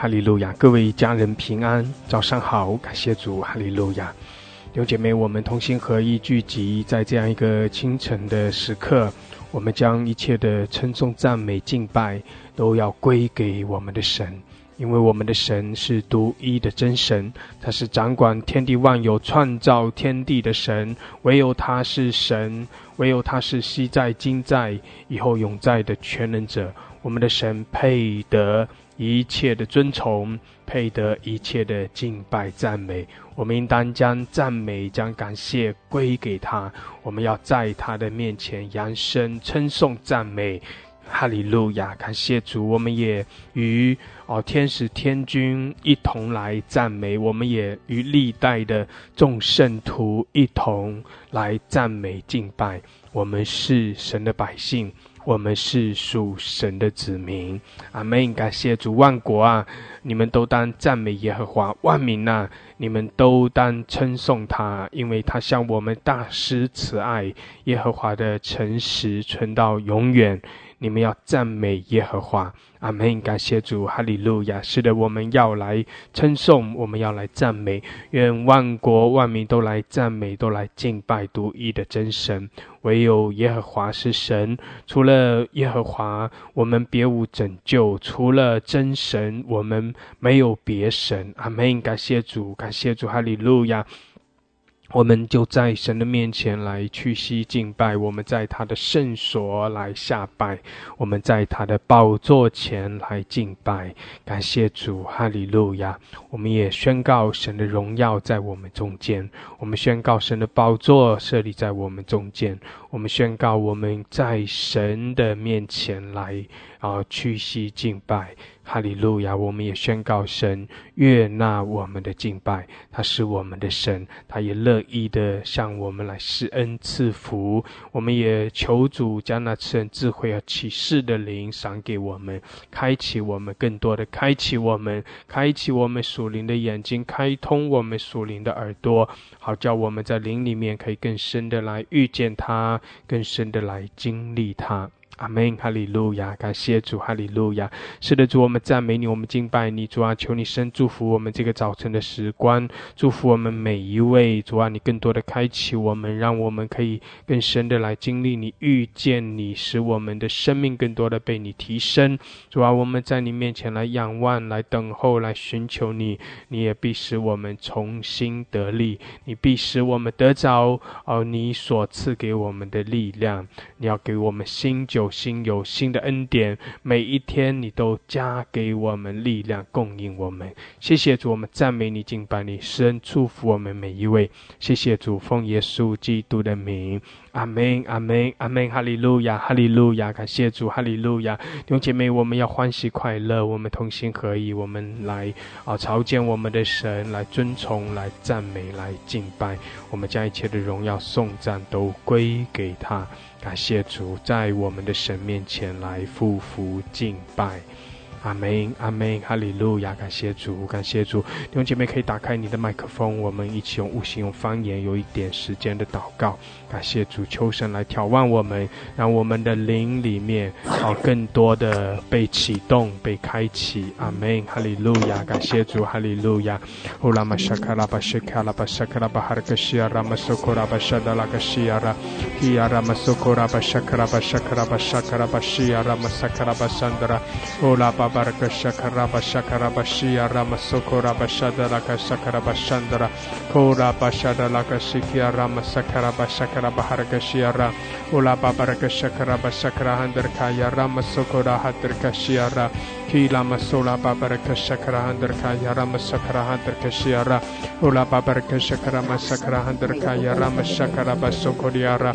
哈利路亚！各位家人平安，早上好，感谢主，哈利路亚！有姐妹，我们同心合一聚集在这样一个清晨的时刻，我们将一切的称颂、赞美、敬拜都要归给我们的神。因为我们的神是独一的真神，他是掌管天地万有、创造天地的神，唯有他是神，唯有他是昔在、今在、以后永在的全能者。我们的神配得一切的尊崇，配得一切的敬拜赞美。我们应当将赞美、将感谢归给他。我们要在他的面前扬声称颂赞美。哈利路亚！感谢主，我们也与哦天使天君一同来赞美，我们也与历代的众圣徒一同来赞美敬拜。我们是神的百姓，我们是属神的子民。阿门！感谢主，万国啊，你们都当赞美耶和华；万民呐，你们都当称颂他，因为他向我们大施慈爱。耶和华的诚实存到永远。你们要赞美耶和华，阿门！感谢主，哈利路亚！是的，我们要来称颂，我们要来赞美，愿万国万民都来赞美，都来敬拜独一的真神。唯有耶和华是神，除了耶和华，我们别无拯救；除了真神，我们没有别神。阿门！感谢主，感谢主，哈利路亚！我们就在神的面前来屈膝敬拜，我们在他的圣所来下拜，我们在他的宝座前来敬拜，感谢主，哈利路亚！我们也宣告神的荣耀在我们中间，我们宣告神的宝座设立在我们中间，我们宣告我们在神的面前来啊屈膝敬拜。哈利路亚！我们也宣告神悦纳我们的敬拜，他是我们的神，他也乐意的向我们来施恩赐福。我们也求主将那赐人智慧和启示的灵赏给我们，开启我们更多的，开启我们，开启我们属灵的眼睛，开通我们属灵的耳朵，好叫我们在灵里面可以更深的来遇见他，更深的来经历他。阿门，哈利路亚，感谢主，哈利路亚。是的，主，我们赞美你，我们敬拜你，主啊，求你生祝福我们这个早晨的时光，祝福我们每一位，主啊，你更多的开启我们，让我们可以更深的来经历你，遇见你，使我们的生命更多的被你提升。主啊，我们在你面前来仰望，来等候，来寻求你，你也必使我们重新得力，你必使我们得着哦，你所赐给我们的力量，你要给我们新酒。心有新的恩典，每一天你都加给我们力量，供应我们。谢谢主，我们赞美你，敬拜你，神祝福我们每一位。谢谢主，奉耶稣基督的名。阿门，阿门，阿门，哈利路亚，哈利路亚，感谢主，哈利路亚，弟兄姐妹，我们要欢喜快乐，我们同心合意，我们来啊朝见我们的神，来尊崇，来赞美，来敬拜，我们将一切的荣耀颂赞都归给他，感谢主，在我们的神面前来匍匐敬拜。阿门，阿门，哈利路亚！感谢主，感谢主。弟兄姐妹可以打开你的麦克风，我们一起用悟性、用方言，有一点时间的祷告。感谢主，求神来挑望我们，让我们的灵里面好、更多的被启动、被开启。阿门，哈利路亚，感谢主，哈利路亚。shakara baharakashiara ola babarakashakara bashakara handarkaya ramasokora hatarkashiara kila masola babarakashakara handarkaya ramasakara handarkashiara ola babarakashakara masakara handarkaya ramashakara basokoriara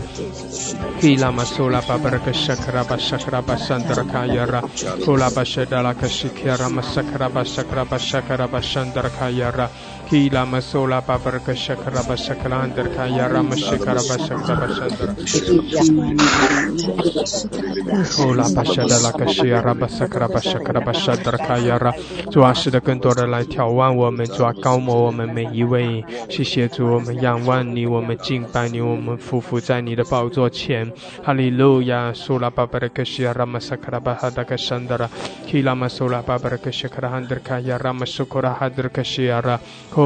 kila masola babarakashakara bashakara basandarkaya ra ola bashadala kashikiara masakara bashakara bashakara bashandarkaya ra handar kaya rama shakara basakara basandara. Ola bashada la kashia raba sakara bashakara basandara kaya ra。主啊，使得更多的来眺望我们，主啊，高摩我们每一位。谢谢主，我们仰望你，我们敬拜你，我们匍匐在你的宝座前。哈利路亚。Sola babaraka shia rama sakara bahada kasandara. Ki lama sola babaraka shakara handar kaya rama sukura hadar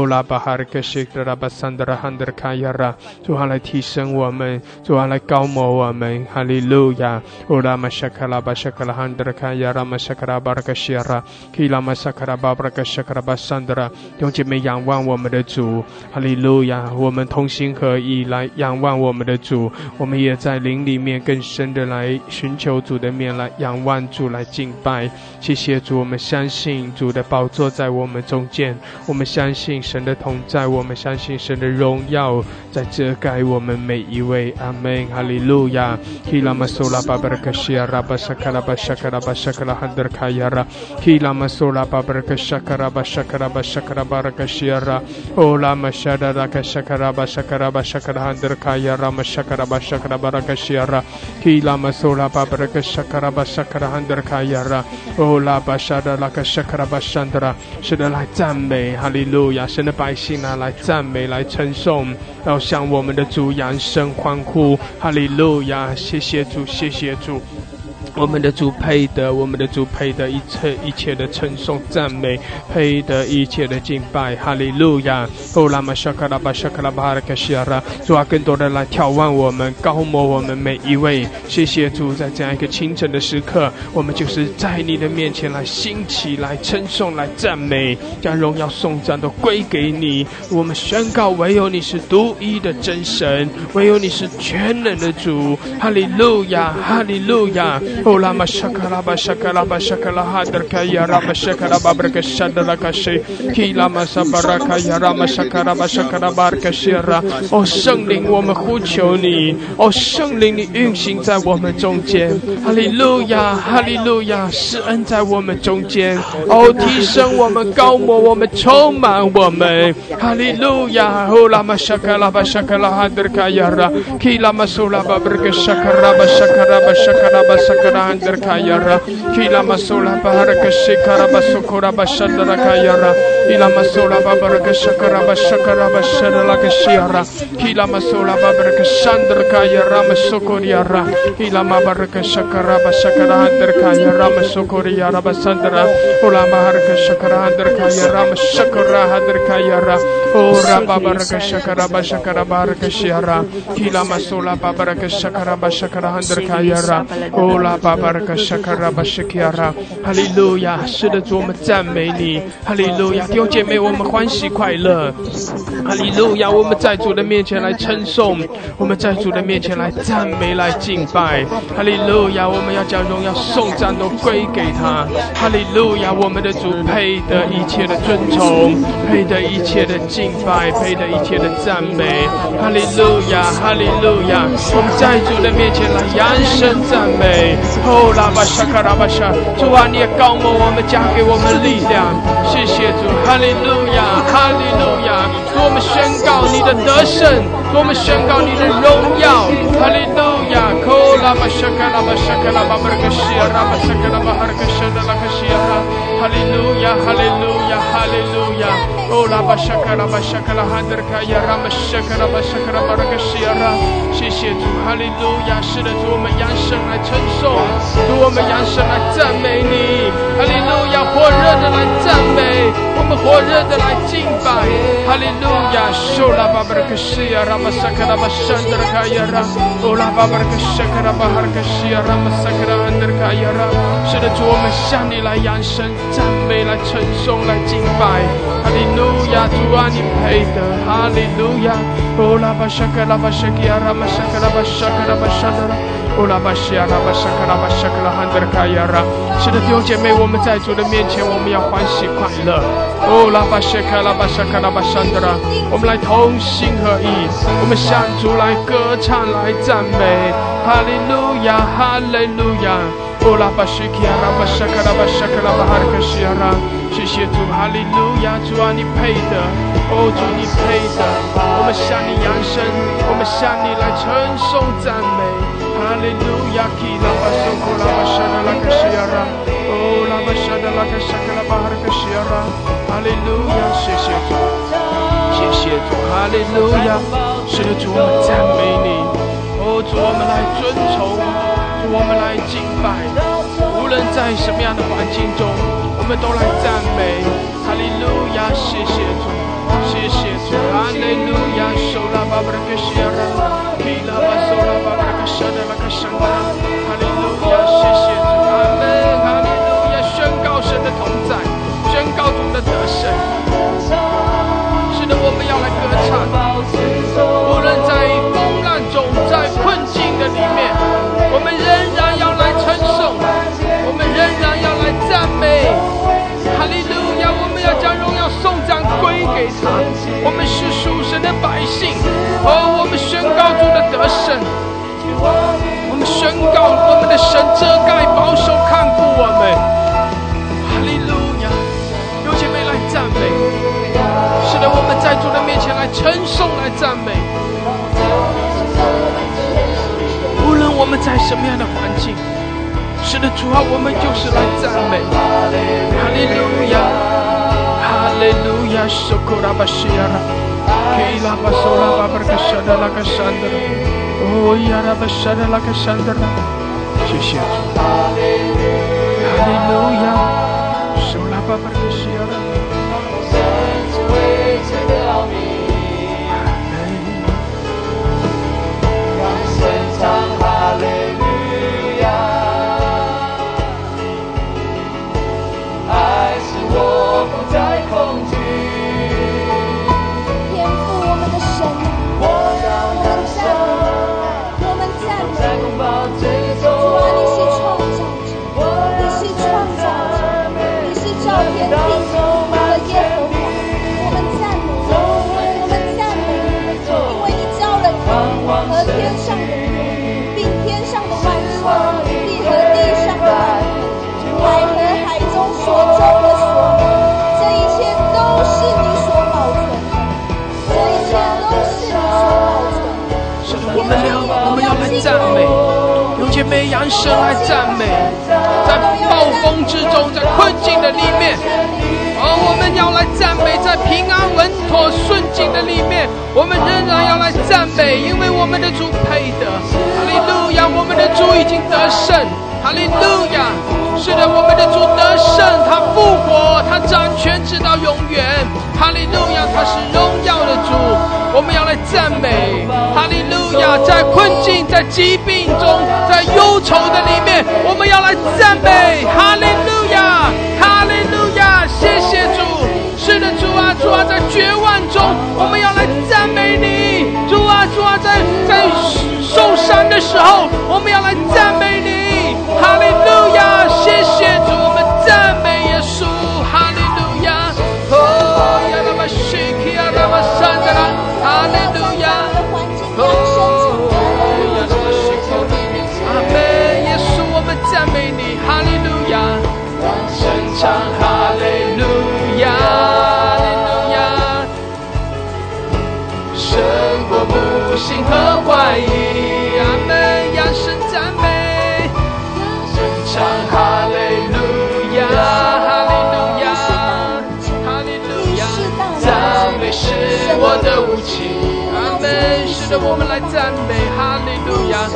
乌。拉巴哈克西克拉巴桑德拉汉德卡亚拉，主啊来提升我们，主啊来高摩我们，哈利路亚！呼拉玛沙卡拉巴沙卡拉汉德卡亚拉玛沙卡拉巴拉克西亚拉，基拉玛沙卡拉巴巴拉克沙卡拉巴桑德拉，用姐妹仰望我们的主，哈利路亚！我们同心合意来仰望我们的主，我们也在灵里面更深的来寻求主的面，来仰望主，来敬拜。谢谢主，我们相信主的宝座在我们中间，我们相信。神的同在，我们相信神的荣耀在遮盖我们每一位。阿门，哈利路亚。希拉玛苏拉巴巴克西亚拉巴沙卡拉巴沙卡拉巴沙卡拉汉德卡亚拉。希拉玛苏拉巴巴克沙卡拉巴沙卡拉巴沙卡拉巴拉克西亚拉。欧拉玛沙达拉克沙卡拉巴沙卡拉巴沙卡拉汉德卡亚拉玛沙卡拉巴沙卡拉巴拉克西亚拉。希拉玛苏拉巴巴克沙卡拉巴沙卡拉汉德卡亚拉。欧拉巴沙达拉克沙卡拉巴沙德拉。是的，来赞美，哈利路亚。神的百姓啊，来赞美，来称颂，要向我们的主扬声欢呼，哈利路亚！谢谢主，谢谢主。我们的主配得，我们的主配得一切一切的称颂赞美，配得一切的敬拜，哈利路亚！哦，拉玛沙卡拉巴沙卡拉巴拉卡西亚拉，主啊，更多的来眺望我们，高摩我们每一位。谢谢主，在这样一个清晨的时刻，我们就是在你的面前来兴起来称颂来赞美，将荣耀颂赞都归给你。我们宣告，唯有你是独一的真神，唯有你是全能的主，哈利路亚，哈利路亚。Ola mashakala bashakala bashakala hadarka yara mashakala babraka shadala kashi kila masabaraka yara mashakala bashakala barka shira 哦，圣灵，我们呼求你！哦，圣灵，你运行在我们中间！哈利路亚，哈利路亚！施恩在我们中间！哦，提升我们，高摩我们，充满我们！哈利路亚！哦，拉玛沙卡拉巴沙卡拉哈德卡亚拉，基拉玛苏拉巴布格沙卡拉巴沙卡拉巴沙卡拉巴沙卡。Andar kayara kila masola baraka shikara basokora bashandara kayara ila masola babaraka shakara bashakara bashara lakashira kila masola babaraka shandara kayara masokoriara ila mabaraka shakara bashakara andar kayara masokoriara basandara ula maharaka shakara andar kayara masakara andar kayara ora babaraka shakara bashakara baraka shira kila masola babaraka shakara bashakara andar kayara ula 巴巴拉卡沙卡拉巴什基亚拉，哈利路亚！是的，主我们赞美你，哈利路亚！弟兄姐妹，我们欢喜快乐，哈利路亚！我们在主的面前来称颂，我们在主的面前来赞美，来敬拜，哈利路亚！我们要将荣耀颂赞都归给他，哈利路亚！我们的主配得一切的尊崇，配得一切的敬拜，配得一切的赞美，哈利路亚！哈利路亚！我们在主的面前来扬声赞美。哦，拉巴沙卡拉巴沙，主啊，你也高摩我们，加给我们力量。谢谢主，哈利路亚，哈利路亚。我们宣告你的得胜，我们宣告你的荣耀。哈利路亚，哦，拉巴沙卡拉巴沙卡拉巴巴格西亚，拉巴沙卡拉巴哈格沙德拉格西亚，哈利路亚，哈利路亚，哈利路亚。哦，拉巴沙卡拉巴沙卡拉哈德卡亚，拉巴沙卡拉巴沙卡拉巴格西亚，谢谢主，哈利路亚。是的，主，我们扬声来称颂。主，我们扬声来赞美你，哈利路亚！火热的来赞美，我们火热的来敬拜，哈利路亚！受拉巴巴克西亚，拉玛萨克拉巴山德卡亚拉，欧拉巴巴克西克拉巴哈克西亚，拉玛萨克拉安德卡亚拉。是的，主，我们向你来扬声赞美，来称颂，来敬拜，哈利路亚！主啊，你配得，哈利路亚！哦拉巴沙克拉巴沙基亚，拉玛萨克拉巴沙克拉巴沙德拉。哦拉巴西亚拉巴沙卡拉巴沙卡拉汉德卡亚拉，是的弟兄姐妹，我们在主的面前，我们要欢喜快乐。哦拉巴西卡拉巴沙卡拉巴沙德拉，我们来同心合意，我们向主来歌唱来赞美，哈利路亚哈利路亚。哦拉巴西卡拉巴沙卡拉巴沙卡拉巴哈德西亚拉，谢谢主哈利路亚，主啊你配的，哦主你配的，我们向你扬声，我们向你来称颂赞美。哈利路亚，基拉巴苏库拉巴沙达拉卡西亚拉，哦拉巴沙达拉卡沙卡拉巴哈卡西亚拉，哈利路亚，谢谢主，谢谢主，哈利路亚，是的主，我们赞美你，哦主，我们来尊崇，主，我们来敬拜，无论在什么样的环境中，我们都来赞美，哈利路亚，谢。谢告我们的神遮盖、保守、看顾我们。哈利路亚，有姐妹来赞美，是的，我们在主的面前来称颂、来赞美。无论我们在什么样的环境，是的，主啊，我们就是来赞美。哈利路亚。Hallelujah, Sokora Bashiara. Kila Basola Babrakashada Lakashandra. Oh, Yara Bashada Lakashandra. Shishiatu. Hallelujah. Sola 赞美，用赞美扬声来赞美，在暴风之中，在困境的里面，哦，我们要来赞美，在平安稳妥顺境的里面，我们仍然要来赞美，因为我们的主配得。哈利路亚，我们的主已经得胜。哈利路亚，是的，我们的主得胜，他复活，他掌权直到永远。哈利路亚，他是荣耀的主，我们要来赞美。哈利路亚，在困境、在疾病中、在忧愁的里面，我们要来赞美。哈利路亚，哈利路亚，谢谢主。是的，主啊，主啊，在绝望中，我们要来赞美你。主啊，主啊，在在受伤的时候，我们要来赞美你。哈利路亚，谢谢主，我们赞美耶稣。哈利路亚。哦亚，阿门。耶稣，我们赞美你，哈利路亚。声唱哈利路亚，哈利路亚。胜过不幸和怀疑，阿门。扬声赞我的武器。是的，我们来赞美。哈利路亚，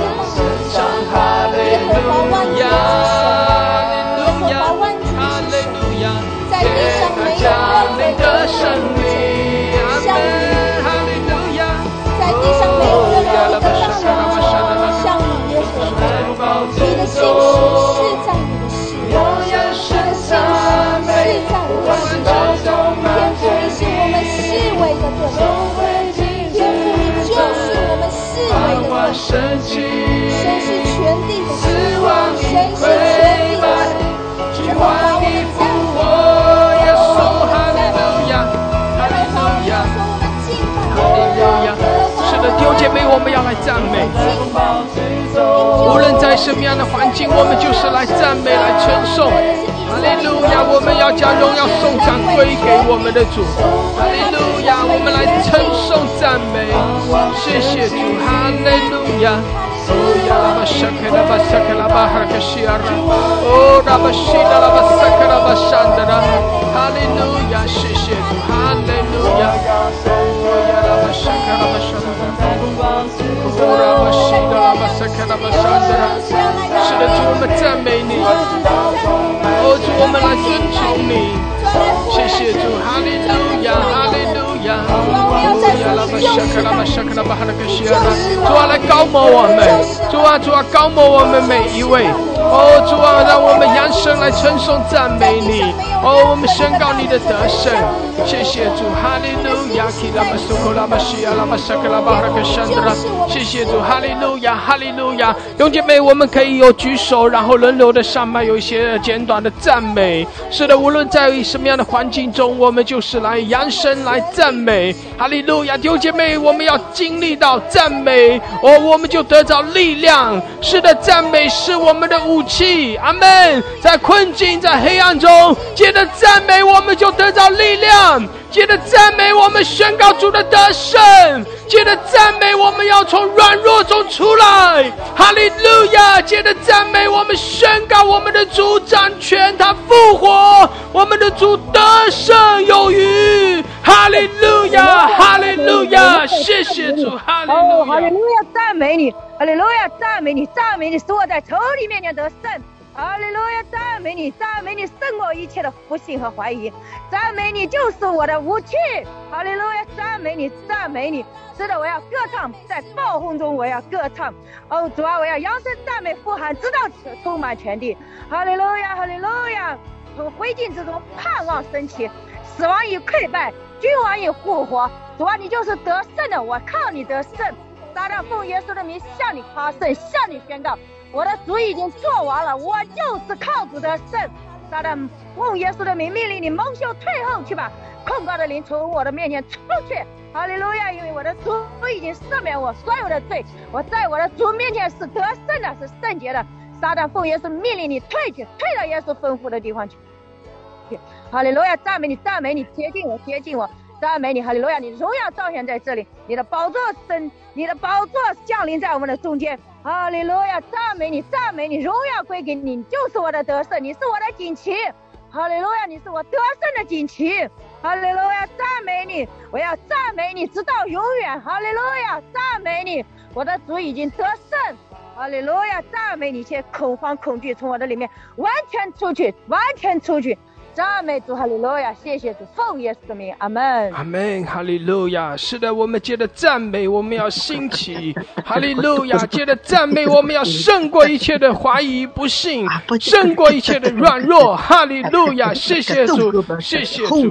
神是全地的死亡神是姐妹，我们要来赞美。无论在什么样的环境，我们就是来赞美、来称颂。哈利路亚！我们要将荣耀颂赞归给我们的主。哈利路亚！我们来称颂赞美，谢谢主。哈利路亚！哦拉巴沙克拉巴沙克拉巴哈克西亚拉，哦拉巴西达拉巴沙克拉巴山达拉，哈利路亚！谢谢主。哈利路亚！是的，主，我们赞美你。哦，主，我们来尊崇你。谢谢主，哈利路亚，哈利路亚。主啊，来高摩我们，主啊，主啊，高摩我们每一位。哦，主啊，让我们扬声来称颂赞美你。哦，我们宣告你的得胜。谢谢主，哈利路亚，基拉巴苏克拉巴西亚拉巴沙克拉巴哈那个山德拉。谢谢主，哈利路亚，哈利路亚。弟姐妹，我们可以有举手，然后轮流的上麦，有一些简短的赞美。是的，无论在什么样的环境中，我们就是来扬声来赞美。哈利路亚，弟兄姐妹，我们要经历到赞美，哦，我们就得着力量。是的，赞美是我们的武阿门。在困境，在黑暗中，借着赞美，我们就得到力量。借着赞美，我们宣告主的得胜；借着赞美，我们要从软弱中出来。哈利路亚！借着赞美，我们宣告我们的主掌权，他复活，我们的主得胜有余。哈利路亚！哈利路亚！谢谢主，哈利，路亚哈利。路亚，赞美你，哈利路亚，赞美你，赞美你，使我在仇敌面前得胜。哈利路亚，赞美你，赞美你，胜过一切的不信和怀疑。赞美你就是我的武器。哈利路亚，赞美你，赞美你。是的，我要歌唱，在暴风中我要歌唱。哦，主啊，我要扬声赞美呼喊，直到充满全地。哈利路亚，哈利路亚。从灰烬之中盼望升起，死亡已溃败，君王已复活。主啊，你就是得胜的，我靠你得胜。撒旦奉耶稣的名向你夸胜，向你宣告，我的主已经做完了，我就是靠主的圣。撒旦奉耶稣的名命令你蒙羞退后去吧，控告的灵从我的面前出去。哈利路亚！因为我的主已经赦免我所有的罪，我在我的主面前是得胜的，是圣洁的。撒旦奉耶稣命令你退去，退到耶稣吩咐的地方去。哈利路亚，赞美你，赞美你，接近我，接近我，赞美你，哈利路亚，你荣耀彰显在这里，你的宝座升，你的宝座降临在我们的中间。哈利路亚，赞美你，赞美你，荣耀归给你，你就是我的得胜，你是我的锦旗。哈利路亚，你是我得胜的锦旗。哈利路亚，赞美你，我要赞美你直到永远。哈利路亚，赞美你，我的主已经得胜。哈利路亚，赞美你，一切恐慌恐惧从我的里面完全出去，完全出去。赞美主，哈利路亚，谢谢主，奉耶稣的名，阿门。阿门，哈利路亚。是的，我们借着赞美，我们要兴起，哈利路亚。借着赞美，我们要胜过一切的怀疑、不信，胜过一切的软弱，哈利路亚。谢谢主，谢谢主。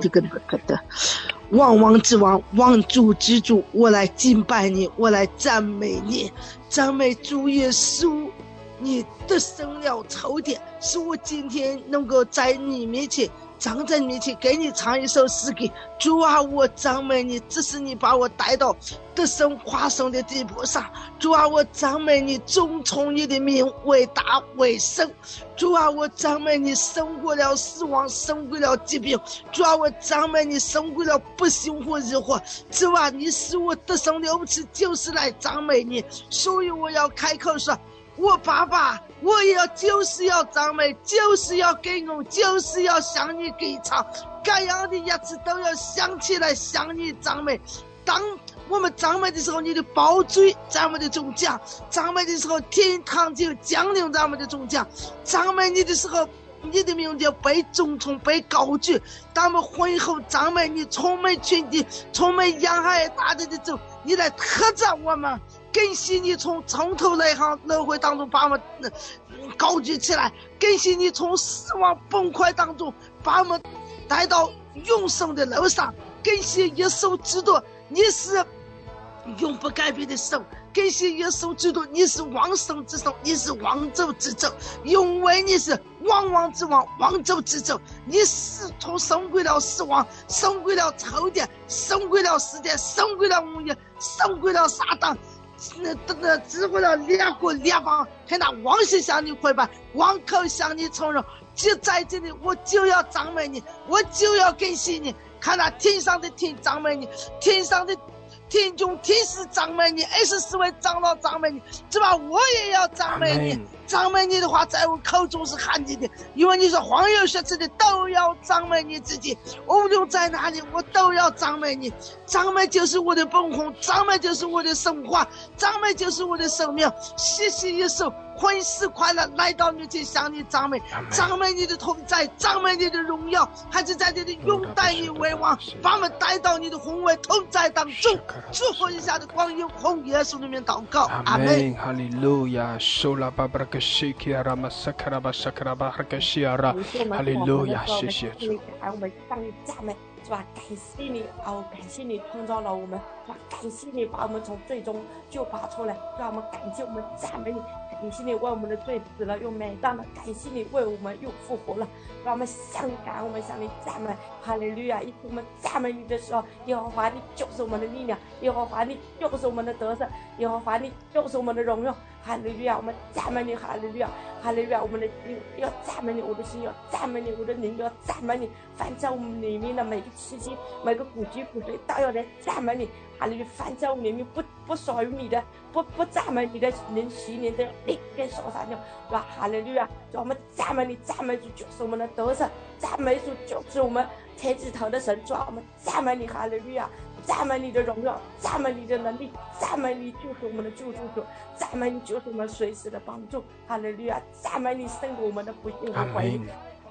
万王之王，万主之主，我来敬拜你，我来赞美你，赞美主耶稣。你得胜了仇敌，使我今天能够在你面前站在你面前，给你唱一首诗歌。主啊，我赞美你，这是你把我带到得胜华盛的地步上。主啊，我赞美你，尊崇你的名为大为圣。主啊，我赞美你，胜过了死亡，胜过了疾病。主啊，我赞美你，胜过了不幸和疑惑。主啊，你使我得胜了不起，就是来赞美你。所以我要开口说。我爸爸，我也要就是要赞美，就是要感恩，就是要向你歌唱，该样的日子都要想起来向你赞美。当我们赞美的时候，你的宝嘴在我们的中间；赞美的时候，天堂就降临在我们的中间；赞美你的时候，你的名就被尊崇、被高举。当我们婚后赞美你，充满全地，充满沿海大地的主，你来特赞我们。感谢你从从头来行轮回当中把我们高举起来，感谢你从死亡崩溃当中把我们带到永生的路上，感谢耶稣基督，你是永不改变的神，感谢耶稣基督，你是王生之神，你是王咒之主，因为你是王王之王，王咒之主，你死徒胜过了死亡，胜过了仇敌，胜过了世界，胜过了魔鬼，胜过了撒旦。那那那指挥了两国两邦，还拿王心向你跪拜，王口向你承认，就在这里，我就要赞美你，我就要感谢你。看那天上的天赞美你，天上的天中天使赞美你，二十四位长老赞美你，是吧？我也要赞美你。赞美你的话，在我口中是喊你的，因为你是黄油学吃的，都要赞美你自己。无论在哪里，我都要赞美你。赞美就是我的本红，赞美就是我的神话，赞美就是我的生命。谢谢耶稣。欢喜快乐来到你前向你赞美，赞美你的同在，赞美你的荣耀，还是在这里拥戴你为王，把我们带到你的宏伟同在当中。祝福一下的光阴，奉耶稣里面祷告，阿门。哈利路亚，收拉巴巴拉克西基阿拉玛萨卡拉巴萨卡拉巴哈克西阿拉，哈利路亚，谢谢主。我们向你赞美，是吧？感谢你，哦，感谢你创造了我们，是吧？感谢你把我们从最终就拔出来，让我们感谢我们赞美你。感谢你为我们的罪死了又埋葬了，感谢你为我们又复活了，让我们向你感恩，我们向你赞美，哈利路亚！一我们赞美你的时候，耶和华你就是我们的力量，耶和华你就是我们的得胜，耶和华你就是我们的荣耀，哈利路亚！我们赞美你，哈利路亚，哈利路亚！我们的要赞美你，我的心要赞美你，我的灵要赞美你，凡在我们里面的每个气息、每个骨肌骨髓都要来赞美你。哈利路亚！凡在我们里面不不属于你的、不不赞美你的人，十年都要立刻烧杀掉，是吧？哈利路亚！让我们赞美你，赞美主就是我们的都是，赞美主就是我们抬起头的神，主啊我们赞美你，哈利路亚！赞美你的荣耀，赞美你的能力，赞美你就是我们的救主主，赞美你就是我们随时的帮助，哈利路亚！赞美你胜过我们的不幸和怀疑。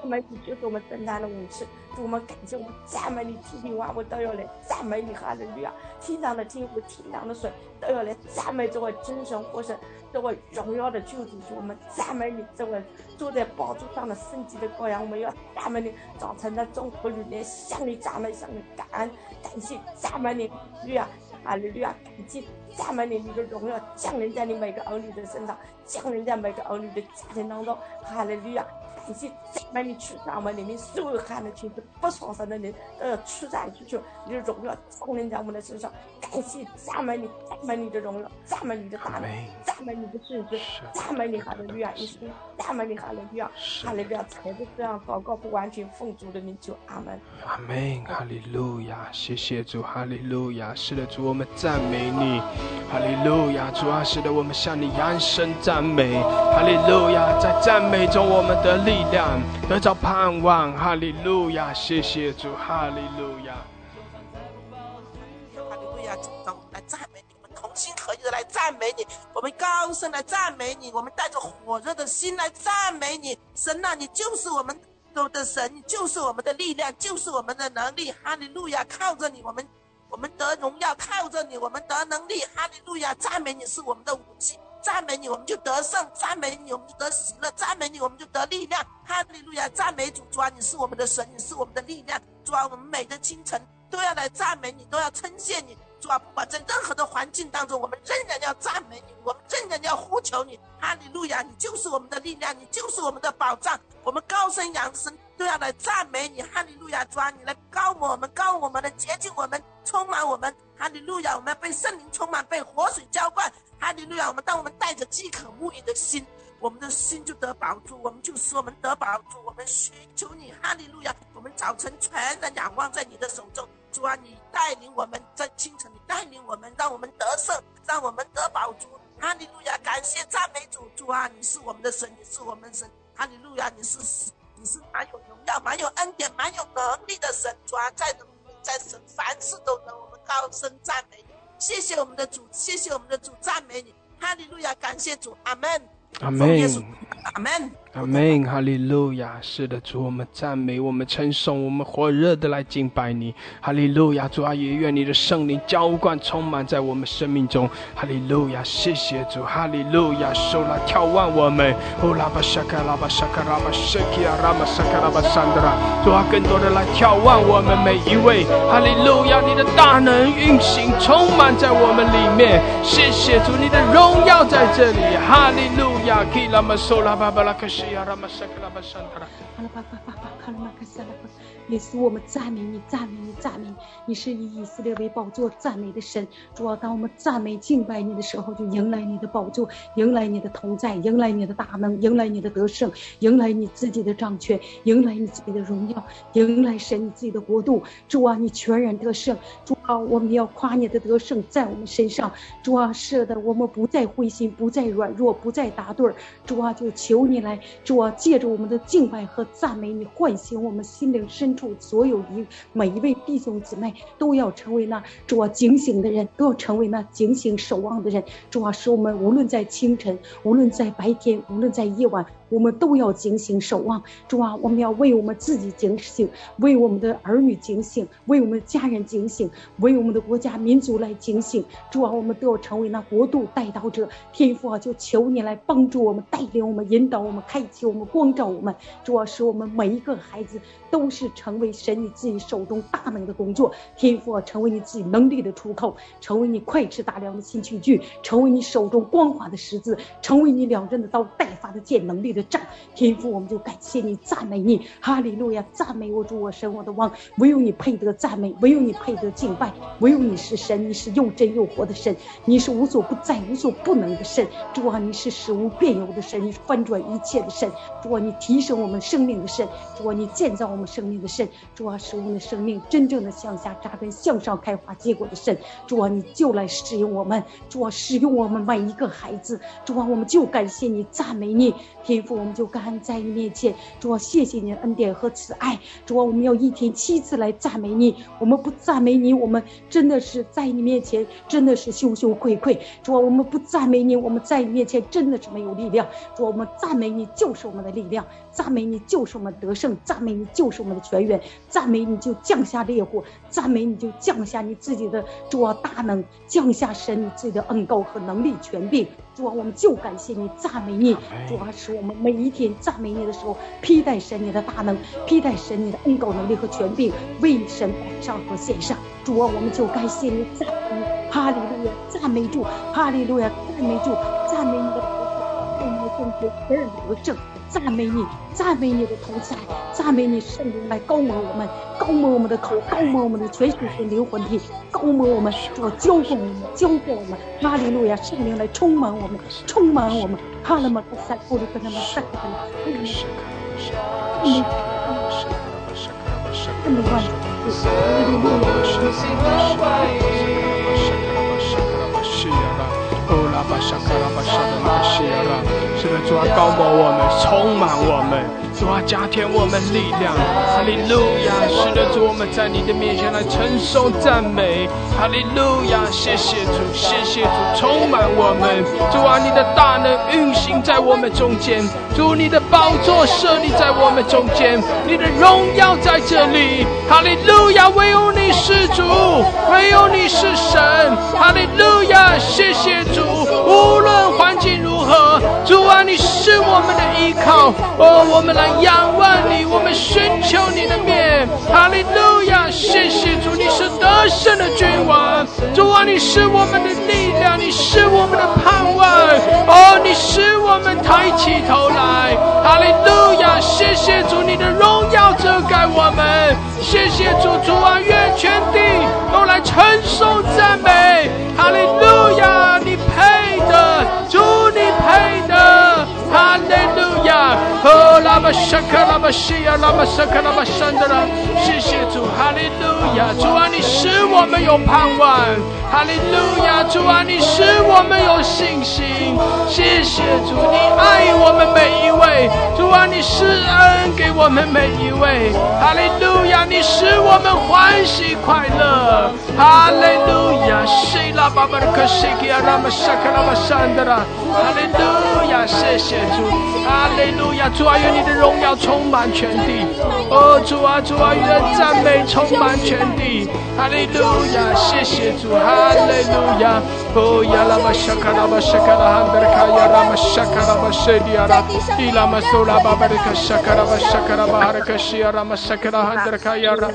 赞美你就是我们征战的武器，祝我们感谢我们赞美你，天地万物都要来赞美你，哈利路亚！天上的天父，天上的水都要来赞美这位精神活神，这位荣耀的救主主，我们赞美你，这位坐在宝座上的圣洁的羔羊，我们要赞美你，早晨的中午里面向你赞美，向你感恩，感谢赞美你，哈利路亚，哈利路亚，感谢赞美你，你的荣耀降临在你每个儿女的身上，降临在每个儿女的家庭当中，哈利路亚。感谢赞美你，去让我们里面所有喊的群众不双生的人都要出战出去，你的荣耀降临在我们的身上。感谢赞美你，赞美你的荣耀，赞美你的大能，赞美你的圣子，赞美你哈利路亚一生，赞美你哈利路亚，哈利路亚才是这样祷告不完全奉主的名求，阿门。阿门，哈利路亚，谢谢主，哈利路亚，是的主，我们赞美你，哈利路亚，主啊，是的，我们向你扬声赞美，哈利路亚，在赞美中我们得力。力量得着盼望，哈利路亚！谢谢主，哈利路亚！哈利路亚！主，让我们来赞美你，我们同心合一的来赞美你，我们高声来赞美你，我们带着火热的心来赞美你。神啊，你就是我们的神，你就是我们的力量，就是我们的能力。哈利路亚！靠着你，我们我们得荣耀；靠着你，我们得能力。哈利路亚！赞美你是我们的武器。赞美你，我们就得胜；赞美你，我们就得喜乐；赞美你，我们就得力量。哈利路亚！赞美主，主啊，你是我们的神，你是我们的力量。主啊，我们每个清晨都要来赞美你，都要称谢你。主啊，不管在任何的环境当中，我们仍然要赞美你，我们仍然要呼求你。哈利路亚！你就是我们的力量，你就是我们的保障。我们高声扬声都要来赞美你。哈利路亚！主啊，你来高我们，高我们，来洁净我们，充满我们。哈利路亚！我们要被圣灵充满，被活水浇灌。哈利路亚！我们当我们带着饥渴沐浴的心，我们的心就得保住，我们就使我们得保住。我们寻求你，哈利路亚！我们早晨全然仰望在你的手中，主啊，你带领我们在清晨，你带领我们，让我们得胜，让我们得保住。哈利路亚！感谢赞美主，主啊，你是我们的神，你是我们神。哈利路亚！你是你是蛮有荣耀、蛮有恩典、蛮有能力的神，主啊，在能在神凡事都能，我们高声赞美你。谢谢我们的主，谢谢我们的主，赞美你，哈利路亚，感谢主，阿门，阿门，阿门。阿门，哈利路亚！是的，主，我们赞美，我们称颂，我们火热的来敬拜你，哈利路亚！主啊，也愿你的圣灵浇灌充满在我们生命中，哈利路亚！谢谢主，哈利路亚！手来眺望我们，哦拉巴沙卡拉巴沙卡拉巴沙基亚拉巴沙卡拉巴山德拉，主啊，更多的来眺望我们每一位，哈利路亚！你的大能运行充满在我们里面，谢谢主，你的荣耀在这里，哈利路亚！基拉玛索拉巴巴拉克西。阿拉玛萨克拉巴山塔拉，阿拉巴巴巴巴卡拉玛克萨拉巴。耶稣，我们赞美你，赞美你，赞美你！你是以以色列为宝座赞美的神。主啊，当我们赞美敬拜你的时候，就迎来你的宝座，迎来你的同在，迎来你的大能，迎来你的得胜，迎来你自己的掌权，迎来你自己的荣耀，迎来神你自己的国度。主啊，你全然得胜。主啊，我们要夸你的得胜在我们身上。主啊，是的，我们不再灰心，不再软弱，不再打盹。主啊，就求你来，主啊，借着我们的敬拜和赞美，你唤醒我们心灵深。祝。所有一每一位弟兄姊妹都要成为那主啊警醒的人，都要成为那警醒守望的人。主啊，使我们无论在清晨，无论在白天，无论在夜晚。我们都要警醒守望，主啊，我们要为我们自己警醒，为我们的儿女警醒，为我们的家人警醒，为我们的国家民族来警醒。主啊，我们都要成为那国度带导者。天父啊，就求你来帮助我们，带领我们，引导我们，开启我们，光照我们。主啊，使我们每一个孩子都是成为神你自己手中大能的工作。天父啊，成为你自己能力的出口，成为你快吃大粮的新器具，成为你手中光滑的十字，成为你两刃的刀带发的剑能力的。战天赋，我们就感谢你，赞美你，哈利路亚，赞美我主，我神，我的王，唯有你配得赞美，唯有你配得敬拜，唯有你是神，你是又真又活的神，你是无所不在、无所不能的神，主啊，你是使无变有的神，你是翻转一切的神，主啊，你提升我们生命的神，主啊，你建造我们生命的神，主啊，使我们的生命真正的向下扎根、向上开花结果的神，主啊，你就来使用我们，主啊，使用我们每一个孩子，主啊，我们就感谢你，赞美你，天。我们就感恩在你面前，主啊，谢谢你的恩典和慈爱，主啊，我们要一天七次来赞美你，我们不赞美你，我们真的是在你面前真的是羞羞愧愧，主啊，我们不赞美你，我们在你面前真的是没有力量，主啊，我们赞美你就是我们的力量，赞美你就是我们得胜，赞美你就是我们的全员，赞美你就降下烈火，赞美你就降下你自己的主啊大能，降下神你自己的恩高和能力权柄。主啊，我们就感谢你，赞美你。主啊，使我们每一天赞美你的时候，披戴神你的大能，披戴神你的恩膏能力和权柄，为神摆上和献上。主啊，我们就感谢你，赞美你，哈利路亚，赞美主，哈利路亚，赞美主，赞美你的国度，为你的圣洁而得胜。赞美你，赞美你的同在，赞美你圣灵来高摩我们，高摩我们的口，高摩我们的全身和灵魂体，高摩我们，做浇灌我们，浇灌我们，哈利路亚，圣灵来充满我们，充满我们，哈利玛克塞布里克纳玛塞克纳，哈利路亚，哈利路亚，哈利路亚，主啊，高摩我们，充满我们，主啊，加添我们力量，哈利路亚！是的，主，我们在你的面前来承受赞美，哈利路亚！谢谢主，谢谢主，充满我们，主啊，你的大能运行在我们中间，主，你的宝座设立在我们中间，你的荣耀在这里，哈利路亚！唯有你是主，唯有你是神，哈利路亚！谢谢主，无论环境如何，主。啊，你是我们的依靠哦，我们来仰望你，我们寻求你的面。哈利路亚，谢谢主，你是得胜的君王。主啊，你是我们的力量，你是我们的盼望。哦，你是我们抬起头来。哈利路亚，谢谢主，你的荣耀遮盖我们。谢谢主，主啊，愿全地都来称颂赞美。哈利路亚，巴沙卡拉巴西亚，拉巴沙卡拉巴山的啦！谢谢主，哈利路亚！主啊，你使我们有盼望。哈利路亚！主啊，你使我们有信心。谢谢主，你爱我们每一位。主啊，你施恩给我们每一位。哈利路亚！你使我们欢喜快乐。哈利路亚！西拉巴巴的克西基亚，拉巴沙卡拉巴山的啦！哈利路亚！谢谢主，哈利路亚！主啊，愿你的荣耀充满全地。哦，主啊，主啊，愿赞美充满全地。哈利路亚！谢谢主，哈利路亚！哦呀拉巴沙卡拉巴沙卡拉汉德卡呀拉巴沙卡拉巴谢迪亚拉，伊拉玛苏拉巴巴的卡沙卡拉巴沙卡拉巴哈的卡西亚拉玛沙卡拉汉德卡呀拉。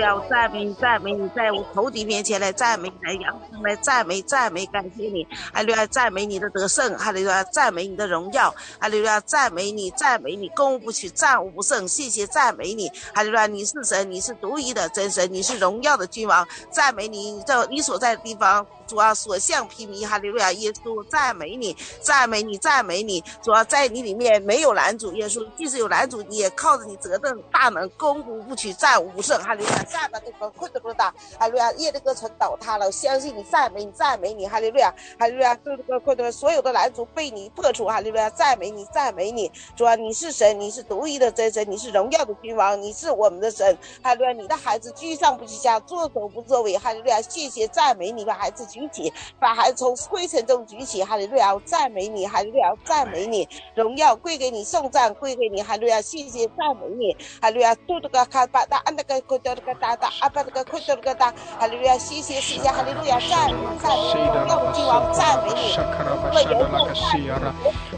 要赞美你，赞美你，在我仇敌面前来赞美，来扬声来赞美，赞美感谢你，哈利路亚赞美你的得胜，哈利路亚赞美你的荣耀，哈利路亚赞美你，赞美你攻不取，战无不胜，谢谢赞美你，哈利路亚你是神，你是独一的真神，你是荣耀的君王，赞美你，你在你所在的地方。主啊，所向披靡，哈利路亚！耶稣赞美你，赞美你，赞美你。主啊，在你里面没有男主，耶稣即使有男主，你也靠着你责正大能，攻无不取，战无不胜，哈利路亚！战吧，这个困的不大，哈利路亚！耶的歌城倒塌了，相信你，赞美你，赞美你，哈利路亚！哈利路亚！这个困的所有的男主被你破除，哈利路亚！赞美你，赞美你。主啊，你是神，你是独一的真神，你是荣耀的君王，你是我们的神，哈利路亚！你的孩子居上不居下，作首不作尾，哈利路亚！谢谢赞美你把孩子。举起，把孩子从灰尘中举起，哈利路亚，赞美你，哈利路亚，赞美你，荣耀归给你，颂赞归给你，哈利路亚，谢谢赞美你，哈利路亚，嘟嘟个卡巴达，安那个口德个哒哒，阿巴那个口德个哒，哈利路亚，谢谢谢谢，哈利路亚，赞美赞美你，荣耀君王，赞美你，我有颂赞。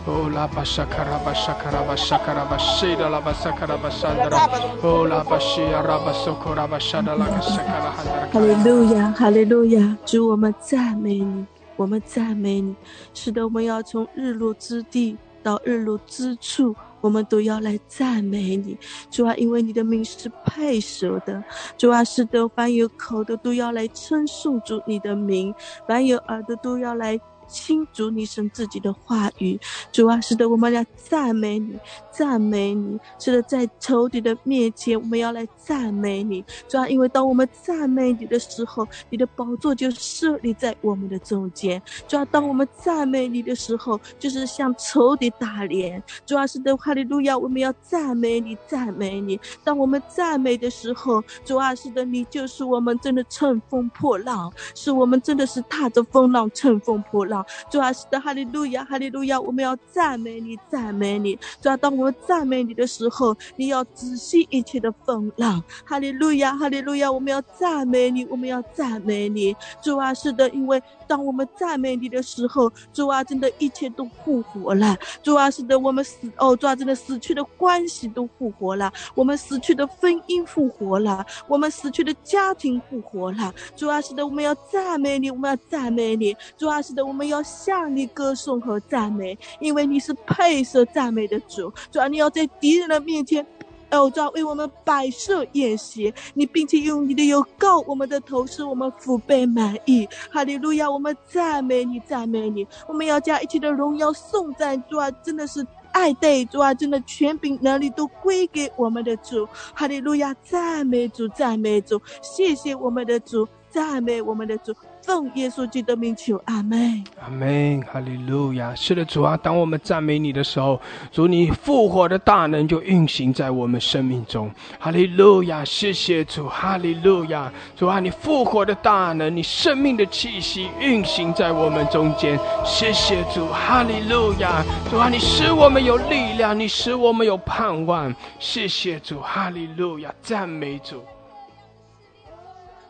Oh la basakara basakara basakara basida la basakara basandra. Oh la bashia rabasokora bashada la basakara handra. 哈利路亚，哈利路亚！主，我们赞美你，我们赞美你。是的，我们要从日落之地到日落之处，我们都要来赞美你。主啊，因为你的名是配舍的。主啊，是的，凡有口的都要来称颂主你的名，凡有耳的都要来。倾主你神自己的话语，主啊，是的，我们要赞美你，赞美你。是的，在仇敌的面前，我们要来赞美你，主啊，因为当我们赞美你的时候，你的宝座就设立在我们的中间。主啊，当我们赞美你的时候，就是向仇敌打脸。主啊，是的，哈利路亚，我们要赞美你，赞美你。当我们赞美的时候，主啊，是的，你就是我们真的乘风破浪，是我们真的是踏着风浪乘风破浪。主啊，是的，哈利路亚，哈利路亚！我们要赞美你，赞美你。主啊，当我们赞美你的时候，你要仔细一切的风浪。哈利路亚，哈利路亚！我们要赞美你，我们要赞美你。主啊，是的，因为当我们赞美你的时候，主啊，真的一切都复活了。主啊，是的，我们死哦，主啊，真的死去的关系都复活了，我们死去的婚姻复活了，我们死去的家庭复活了。主啊，是的，我们要赞美你，我们要赞美你。主啊，是的，我们。要向你歌颂和赞美，因为你是配色赞美的主。主要你要在敌人的面前，哦，主要为我们摆设宴席，你并且用你的油膏我们的头，使我们腹背满意。哈利路亚！我们赞美你，赞美你。我们要将一切的荣耀颂赞主啊，真的是爱戴主啊，真的权柄能力都归给我们的主。哈利路亚！赞美主，赞美主，谢谢我们的主，赞美我们的主。奉耶稣基督的名求，阿门，阿门，哈利路亚。是的，主啊，当我们赞美你的时候，主你复活的大能就运行在我们生命中，哈利路亚。谢谢主，哈利路亚。主啊，你复活的大能，你生命的气息运行在我们中间。谢谢主，哈利路亚。主啊，你使我们有力量，你使我们有盼望。谢谢主，哈利路亚，赞美主。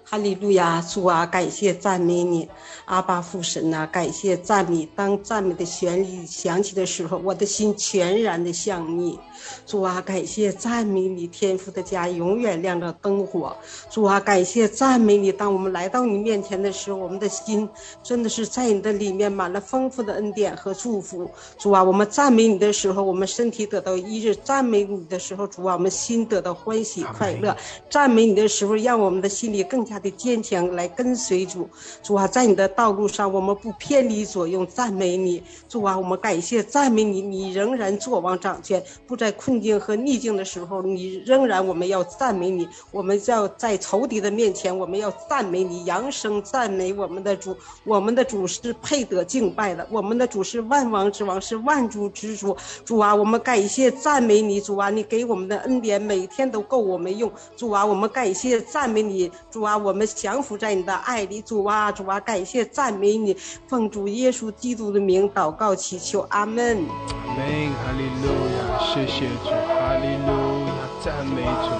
哈利路亚，主啊，感谢赞美你，阿巴父神呐，感谢赞美。当赞美的旋律响起的时候，我的心全然的向你。主啊，感谢赞美你，天父的家永远亮着灯火。主啊，感谢赞美你，当我们来到你面前的时候，我们的心真的是在你的里面满了丰富的恩典和祝福。主啊，我们赞美你的时候，我们身体得到医治；赞美你的时候，主啊，我们心得到欢喜快乐。赞美你的时候，让我们的心里更加他的坚强，来跟随主。主啊，在你的道路上，我们不偏离左右。赞美你，主啊，我们感谢赞美你，你仍然坐王掌权，不在。困境和逆境的时候，你仍然我们要赞美你；我们要在仇敌的面前，我们要赞美你，扬声赞美我们的主。我们的主是配得敬拜的，我们的主是万王之王，是万主之主。主啊，我们感谢赞美你，主啊，你给我们的恩典每天都够我们用。主啊，我们感谢赞美你，主啊，我我们降服在你的爱里，主啊，主啊，感谢赞美你，奉主耶稣基督的名祷告祈求，阿门。阿门，哈利路亚，谢谢主，哈利路亚，赞美主，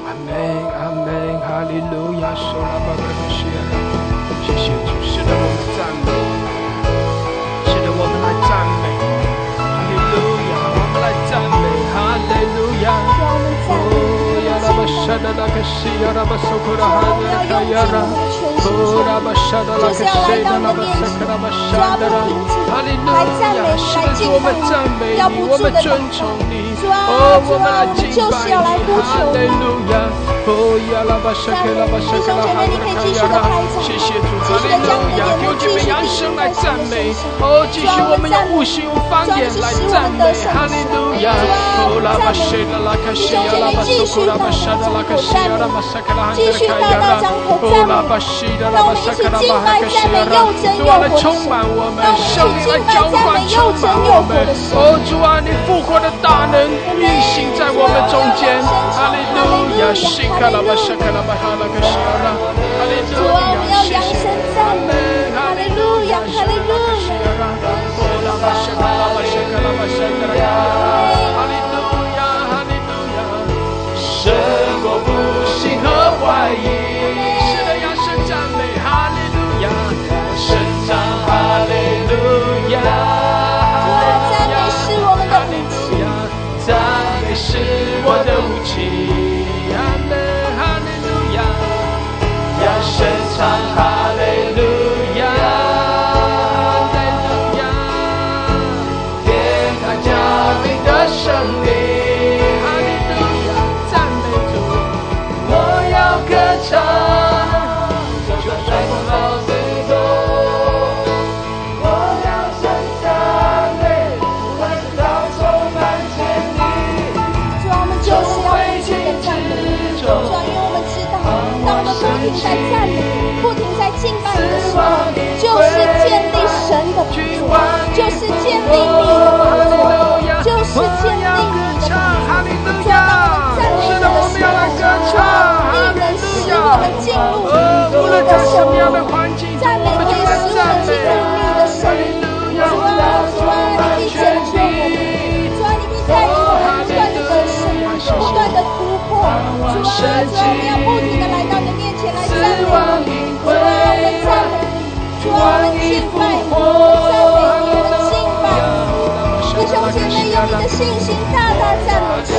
阿门，阿门，哈利路亚，受拉巴格的谢谢谢主，是的，我们赞美，是的，我们来赞美，哈利路亚，我们来赞美，哈利路亚。Shada la kashi yara basokura hada kayara Ora bashada la kashi da la basakara bashadara Hallelujah 是的主我们赞美你我们尊崇你。哦我们来敬拜你哈利路亚哦呀啦巴沙克啦巴沙克啦哈达卡呀啦谢谢主哈利路亚弟兄姐妹扬声来赞美哦继续我们用悟性用方言来赞美哈利路亚哦啦巴沙啦啦卡西呀啦巴索库啦巴沙的啦卡西呀啦巴沙克啦哈达卡呀啦哦啦巴西的啦巴沙克啦巴哈卡西呀啦主啊来充满我们圣灵来浇灌充满我们哦主啊你复活的大能运行在我们中间哈利路亚信卡拉巴沙卡拉巴哈拉卡西哈利路亚谢谢阿门哈利路亚哈利路亚主啊，主，我们要不停的来到你的面前来赞美你，主，我们赞美你，主啊，我们敬拜你，赞美你，我们敬拜你。弟兄姐妹，用你的信心大大赞美神，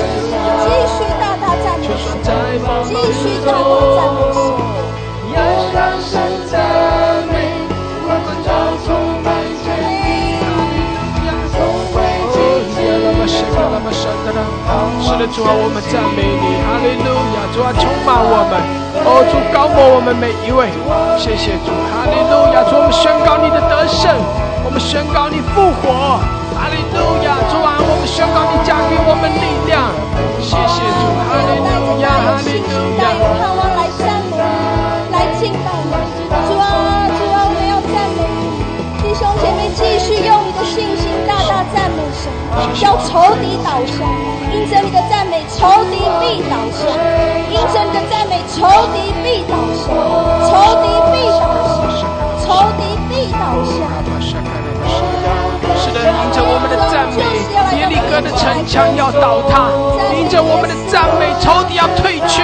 继续大大赞美神，继续大大赞美神。是的，主啊，我们赞美你，哈利路亚！主啊，充满我们，哦，主高摩我们每一位，谢谢主，哈利路亚！主，我们宣告你的得胜，我们宣告你复活，哈利路亚！主啊，我们宣告你加给我们力量，谢谢主，哈利路亚，哈利路带有盼亚。望来赞美你，来敬拜你。主啊，主啊，我们要赞美你。弟兄姐妹，继续用你的信心大大赞美神，叫仇敌倒下。因着你的赞美，仇敌必倒下；因着你的赞美，仇敌必倒下，仇敌必倒下，仇敌必倒下。是的，因着我们的赞美，耶利哥的城墙要倒塌；因着我们的赞美，仇敌要退去；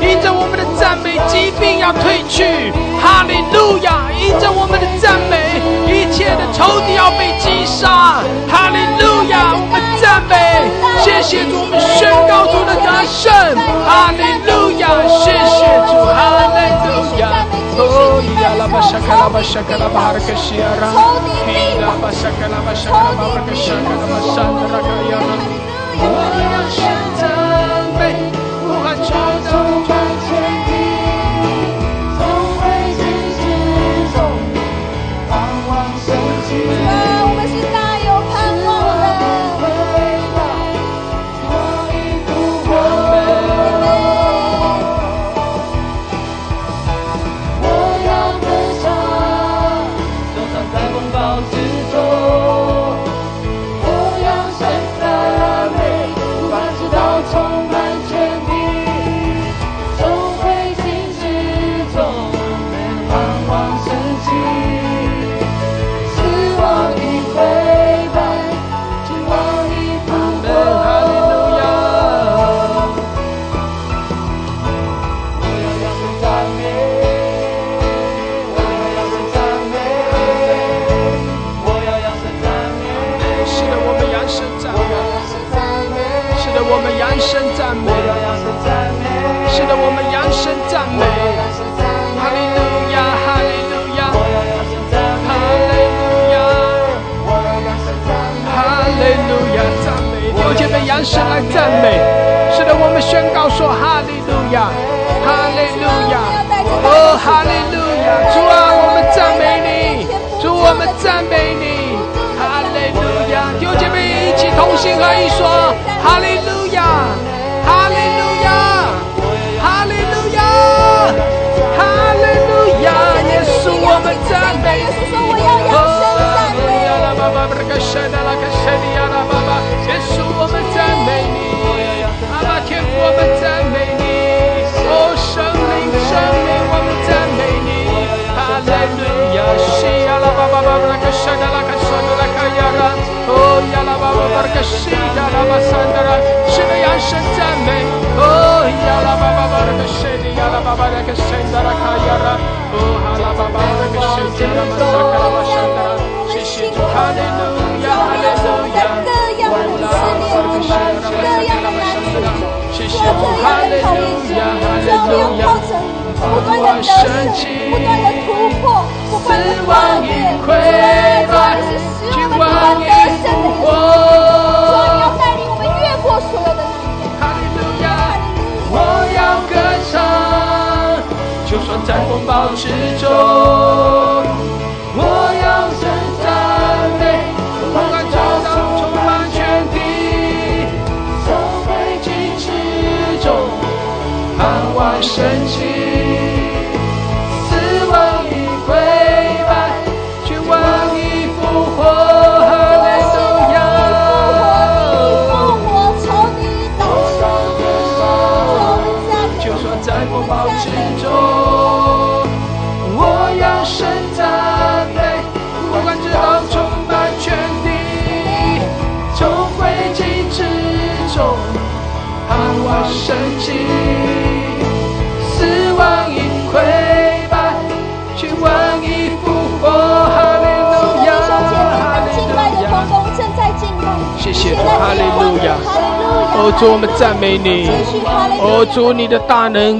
因着我们的赞美，疾病要退去。哈利路亚！因着我们的赞美，一切的仇敌要被击杀。哈利路亚！我们赞美，谢谢主，我们宣告主的得胜。哈利路亚！谢谢主，哈利！呀啦巴沙卡啦巴沙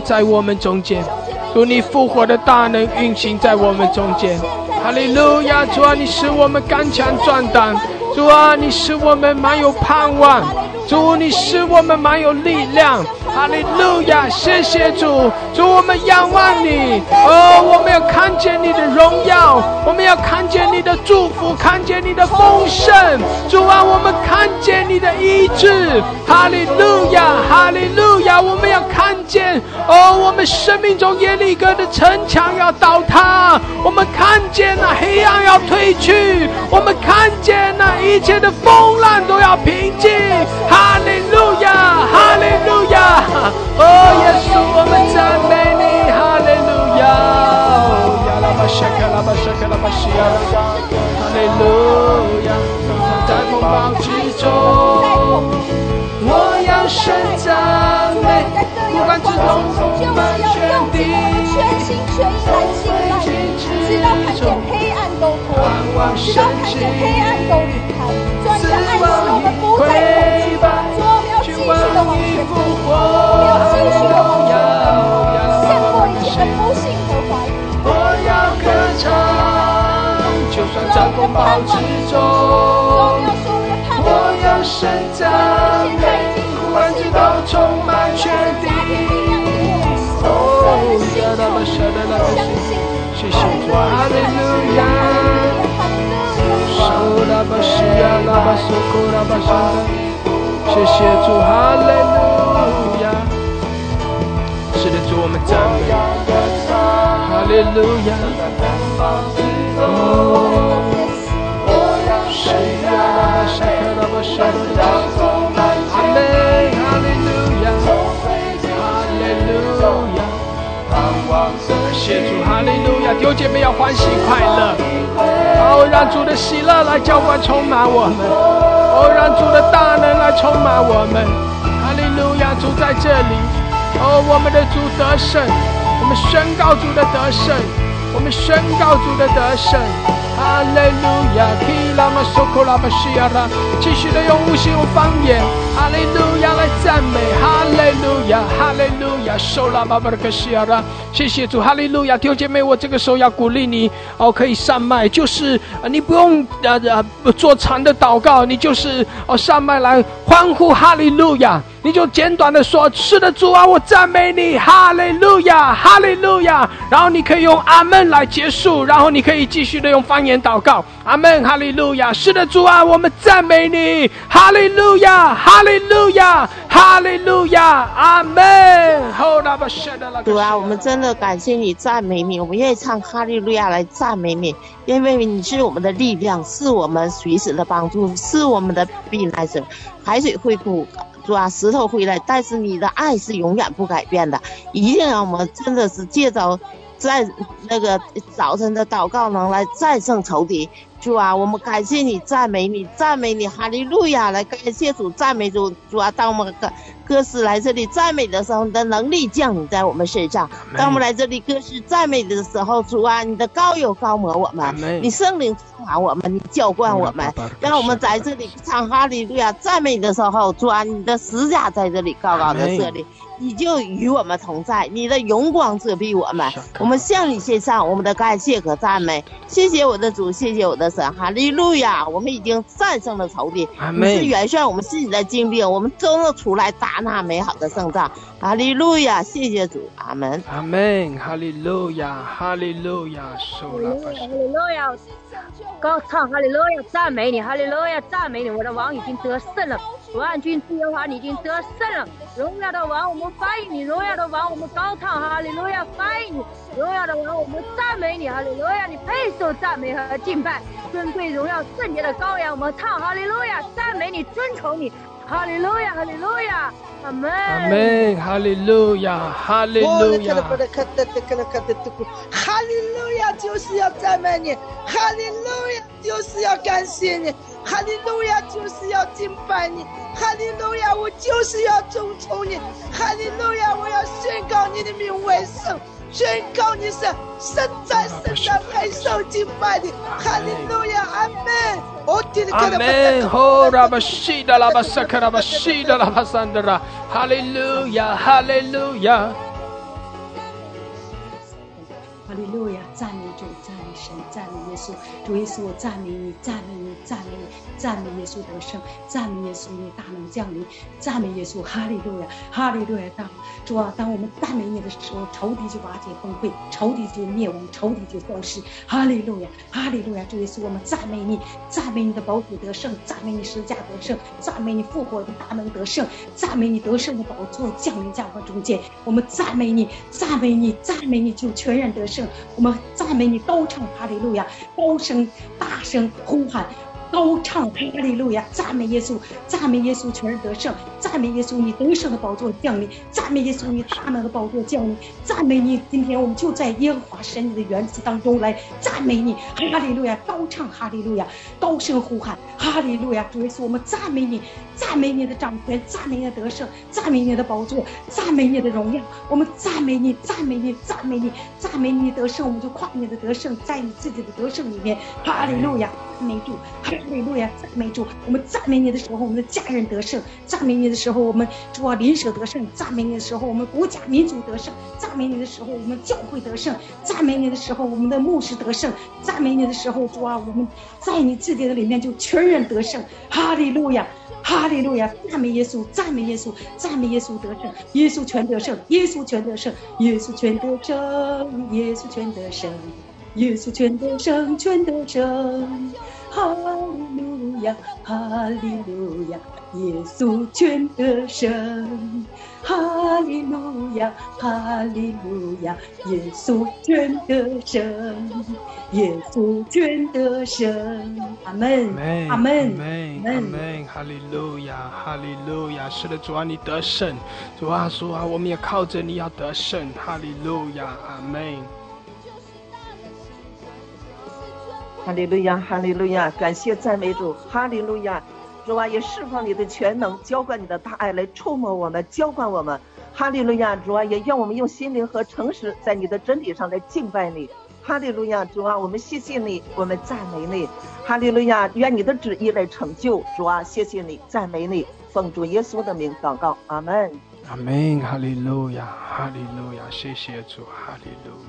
在我们中间，主，你复活的大能运行在我们中间。哈利路亚，主啊，你使我们刚强壮胆，主啊，你使我们满有盼望，主，你使我们满有力量。哈利路亚，谢谢主，主，我们仰望你。哦，我们要看见你的荣耀，我们要看见你的祝福，看见你的丰盛。主啊，我们看见你的医治。哈利路亚，哈利路亚，我们要看见哦，我们生命中耶利哥的城墙要倒塌，我们看见那黑暗要退去，我们看见那一切的风浪都要平静。哈利路亚，哈利路亚。哦，耶稣，我们赞美你，哈利路亚！哈利路亚！在风暴之中，我要伸赞美，不管之中充满全地，全心全意来敬拜你，直到看见黑暗都脱离，直到看见黑暗都离开。主啊，你的暗示我们不再恐惧，主啊，我们要继续的往前走，我们要继续的往前走，胜过一切的不幸和怀疑。我要歌唱，就算在风暴之中，我要伸赞美，不管直到充满全地。哦，呀啦吧沙啦啦吧，谢谢主，哈利路亚。手啦吧西呀啦吧苏库啦吧沙啦，谢谢主，哈利路亚。是的，主，我们赞美，哈利路亚。哦，是呀啦弟兄姐妹要欢喜快乐，哦，让主的喜乐来浇灌充满我们，哦，让主的大能来充满我们，哈利路亚！主在这里，哦，我们的主得胜，我们宣告主的得胜，我们宣告主的得胜，哈利路亚！拉玛索库拉巴西亚拉，继续的用无形用方言，哈利路亚来赞美，哈利路亚，哈利路亚，受拉巴巴的克西亚拉，谢谢主，哈利路亚，弟兄姐妹，我这个时候要鼓励你哦，可以上麦，就是你不用呃呃做长的祷告，你就是哦上麦来欢呼哈利路亚。你就简短的说：“是的，主啊，我赞美你，哈利路亚，哈利路亚。”然后你可以用阿门来结束，然后你可以继续的用方言祷告，阿门，哈利路亚。是的，主啊，我们赞美你，哈利路亚，哈利路亚，哈利路亚，阿门。主啊，我们真的感谢你，赞美你，我们愿意唱哈利路亚来赞美你，因为你是我们的力量，是我们随时的帮助，是我们的避难所，海水会枯。主啊，石头回来，但是你的爱是永远不改变的，一定让我们真的是借着在那个早晨的祷告能来战胜仇敌。主啊，我们感谢你，赞美你，赞美你，哈利路亚！来感谢主，赞美主。主啊，当我们歌歌诗来这里赞美的时候，你的能力降临在我们身上；当我们来这里歌诗赞美的时候，主啊，你的高有高抹我们，你圣灵充满我们，你浇灌我们，让我们在这里唱哈利路亚赞美的时候，主啊，你的十架在这里高高的设立。你就与我们同在，你的荣光遮蔽我们。我们向你献上我们的感谢和赞美。谢谢我的主，谢谢我的神，哈利路亚！我们已经战胜了仇敌，你是元帅，我们是你的精兵，我们都能出来打那美好的胜仗。哈利路亚！谢谢主，阿门，阿门，哈利路亚，哈利路亚，哈利路亚，高唱哈利路亚，赞美你，哈利路亚，赞美你，我的王已经得胜了。万军之耶和华，已经得胜了。荣耀的王，我们欢迎你；荣耀的王，我们高唱哈利路亚，欢迎你；荣耀的王，我们赞美你哈利路亚，你配受赞美和敬拜。尊贵荣耀圣洁的羔羊，我们唱哈利路亚，赞美你，尊崇你。哈利路亚，哈利路亚，阿门，哈利路亚，哈利路亚，哈利路亚，就是要赞美你，哈利路亚，就是要感谢你，哈利路亚，就是要敬拜你，哈利路亚，我就是要尊崇你，哈利路亚，我要宣告你的名为圣。宣告你是神在神在配受敬拜的，哈利路亚，阿门。阿门。哦，拉巴西的拉巴萨克拉巴西的拉巴桑德拉，哈利路亚，哈利路亚。哈利路亚，赞美主，赞美 神，赞美耶稣。主耶稣，我赞美你，赞美你，赞美你，赞美耶稣得胜，赞美耶稣你大能降临，赞美耶稣，哈利路亚，哈利路亚。当主啊，当我们赞美你的时候，仇敌就瓦解崩溃，仇敌就灭亡，仇敌就消失。哈利路亚，哈利路亚。主耶稣，我们赞美你，赞美你的宝血得胜，赞美你十字架得胜，赞美你复活的大能得胜，赞美你得胜的宝座降临在我中间。我们赞美你，赞美你，赞美你，就全然得胜。我们赞美你，高唱哈利路亚，高声大声呼喊。高唱哈利路亚，赞美耶稣，赞美耶稣，全然得胜，赞美耶稣，你得胜的宝座降临，赞美耶稣，你大能的宝座降临，赞美你。今天我们就在耶和华神你的园子当中来赞美你，哈利路亚，高唱哈利路亚，高声呼喊哈利路亚，主耶稣，我们赞美你，赞美你的掌权，赞美你的得胜，赞美你的宝座，赞美你的荣耀，我们赞美你，赞美你，赞美你，赞美你得胜，我们就夸你的得胜，在你自己的得胜里面，哈利路亚，赞美主。哈利路亚，赞美主！我们赞美你的时候，我们的家人得胜；赞美你的时候，我们主啊邻舍得胜；赞美你的时候，我们国家民族得胜；赞美你的时候，我们教会得胜；赞美你的时候，我们的牧师得胜；赞美你的时候，主啊，我们在你自己的里面就全然得胜。哈利路亚，哈利路亚！赞美耶稣，赞美耶稣，赞美耶稣得胜，耶稣全得胜，耶稣全得胜，耶稣全得胜，耶稣全得胜，耶稣全得胜，全得胜。哈利路亚，哈利路亚，耶稣全得胜。哈利路亚，哈利路亚，耶稣全得胜，耶稣全得胜。阿门，阿门，阿门，哈利路亚，哈利路亚。是的，主啊，你得胜。主啊，主啊，我们也靠着你要得胜。哈利路亚，阿门。哈利路亚，哈利路亚，感谢赞美主，哈利路亚，主啊，也释放你的全能，浇灌你的大爱来触摸我们，浇灌我们，哈利路亚，主啊，也愿我们用心灵和诚实，在你的真理上来敬拜你。哈利路亚，主啊，我们谢谢你，我们赞美你，哈利路亚，愿你的旨意来成就，主啊，谢谢你，赞美你，奉主耶稣的名祷告，阿门。阿门，哈利路亚，哈利路亚，谢谢主，哈利路。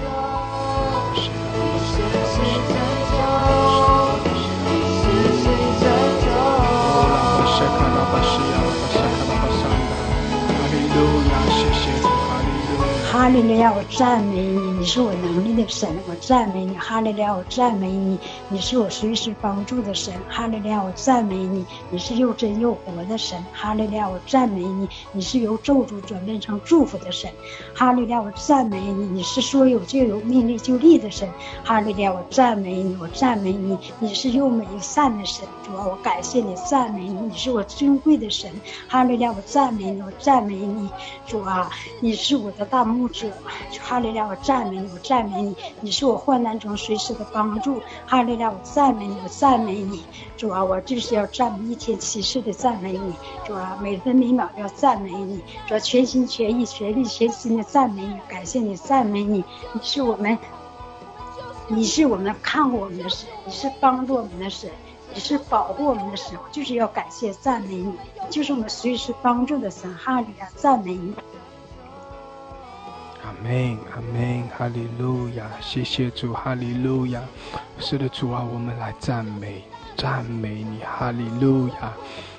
门，哈利路亚，我赞美你，你是我能力的神，我赞美你。哈利路亚，我赞美你，你是我随时帮助的神。哈利路亚，我赞美你，你是又真又活的神。哈利路亚，我赞美你，你是由咒诅转变成祝福的神。哈利路亚，我赞美你，你是说有就有，命立就立的神。哈利路亚，我赞美你，我赞美你，你是又美又善的神。主啊，我感谢你，赞美你，你是我尊贵的神。哈利路亚，我赞美你，我赞美你。主啊，你是我的大牧。主，哈利亚，我赞美你，我赞美你，你是我患难中随时的帮助。哈利亚，我赞美你，我赞美你。主啊，我就是要赞美一天七次的赞美你。主啊，每分每秒要赞美你。主啊，全心全意、全力全心的赞美你，感谢你，赞美你。你是我们，你是我们看过我们的神，你是帮助我们的神，你是保护我们的神。就是要感谢赞美你，就是我们随时帮助的神。哈利亚，赞美你。阿门，阿门，哈利路亚！谢谢主，哈利路亚！是的，主啊，我们来赞美，赞美你，哈利路亚！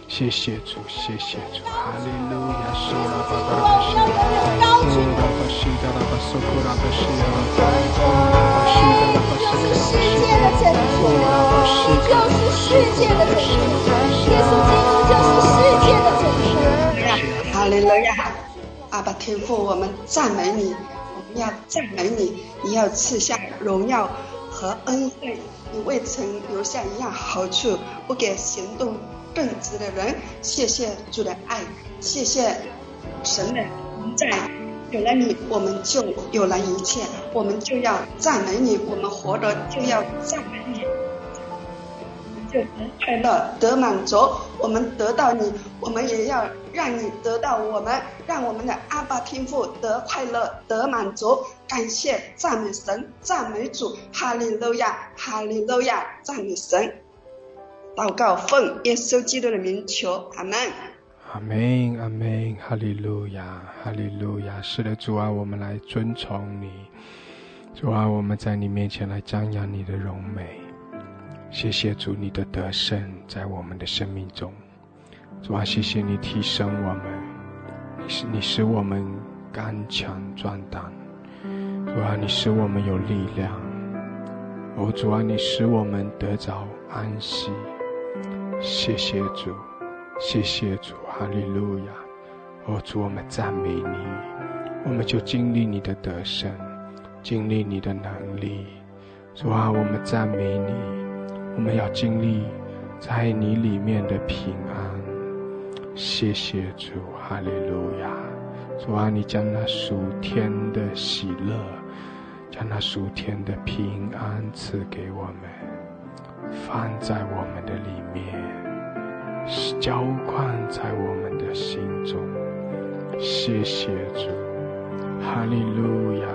谢谢主，谢谢主，哈利路亚！苏拉巴巴巴西，苏拉巴西达拉巴苏库拉巴西亚，苏拉巴西达拉巴苏库拉巴西亚，苏拉巴西达拉巴苏库拉巴西亚，耶稣基督就是世界的拯救。哈利路亚！阿爸天父，我们赞美你，我们要赞美你，你要赐下荣耀和恩惠，你未曾留下一样好处不给行动正直的人。谢谢主的爱，谢谢神的同在，有了你，我们就有了一切，我们就要赞美你，我们活着就要赞美你。得快乐，得满足。我们得到你，我们也要让你得到我们，让我们的阿爸天父得快乐，得满足。感谢赞美神，赞美主，哈利路亚，哈利路亚，赞美神。祷告奉耶稣基督的名求，阿门。阿门，阿门，哈利路亚，哈利路亚。是的，主啊，我们来尊崇你，主啊，我们在你面前来张扬你的荣美。谢谢主，你的得胜在我们的生命中。主啊，谢谢你提升我们，你使你使我们刚强壮胆。主啊，你使我们有力量。哦，主啊，你使我们得着安息。谢谢主，谢谢主，哈利路亚。哦，主，我们赞美你，我们就经历你的得胜，经历你的能力。主啊，我们赞美你。我们要经历在你里面的平安，谢谢主，哈利路亚！主啊，你将那属天的喜乐，将那属天的平安赐给我们，放在我们的里面，浇灌在我们的心中。谢谢主，哈利路亚，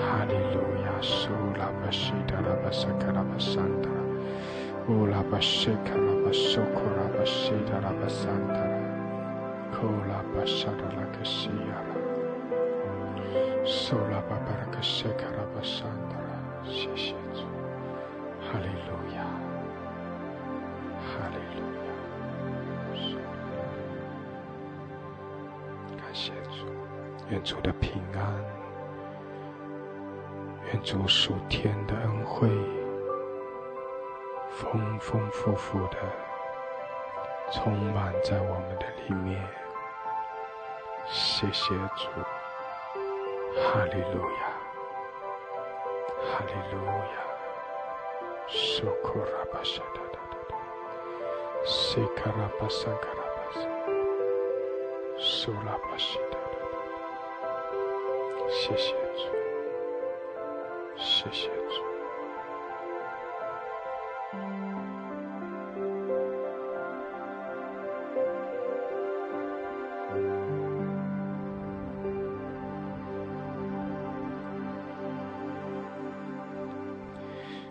哈利路亚！苏拉巴西达拉巴萨卡拉巴桑达，乌拉巴西卡拉巴苏库拉巴西达拉巴桑达，库拉巴沙达拉克西亚拉，苏拉巴巴拉克西卡拉巴桑达，谢谢主，哈利路亚，哈利路亚，感谢主，愿主的平安。愿主属天的恩惠，丰丰富富的充满在我们的里面。谢谢主，哈利路亚，哈利路亚，苏库拉巴沙达达达达，西卡拉巴桑卡拉巴萨，苏拉巴西达达达，谢谢主。谢谢主。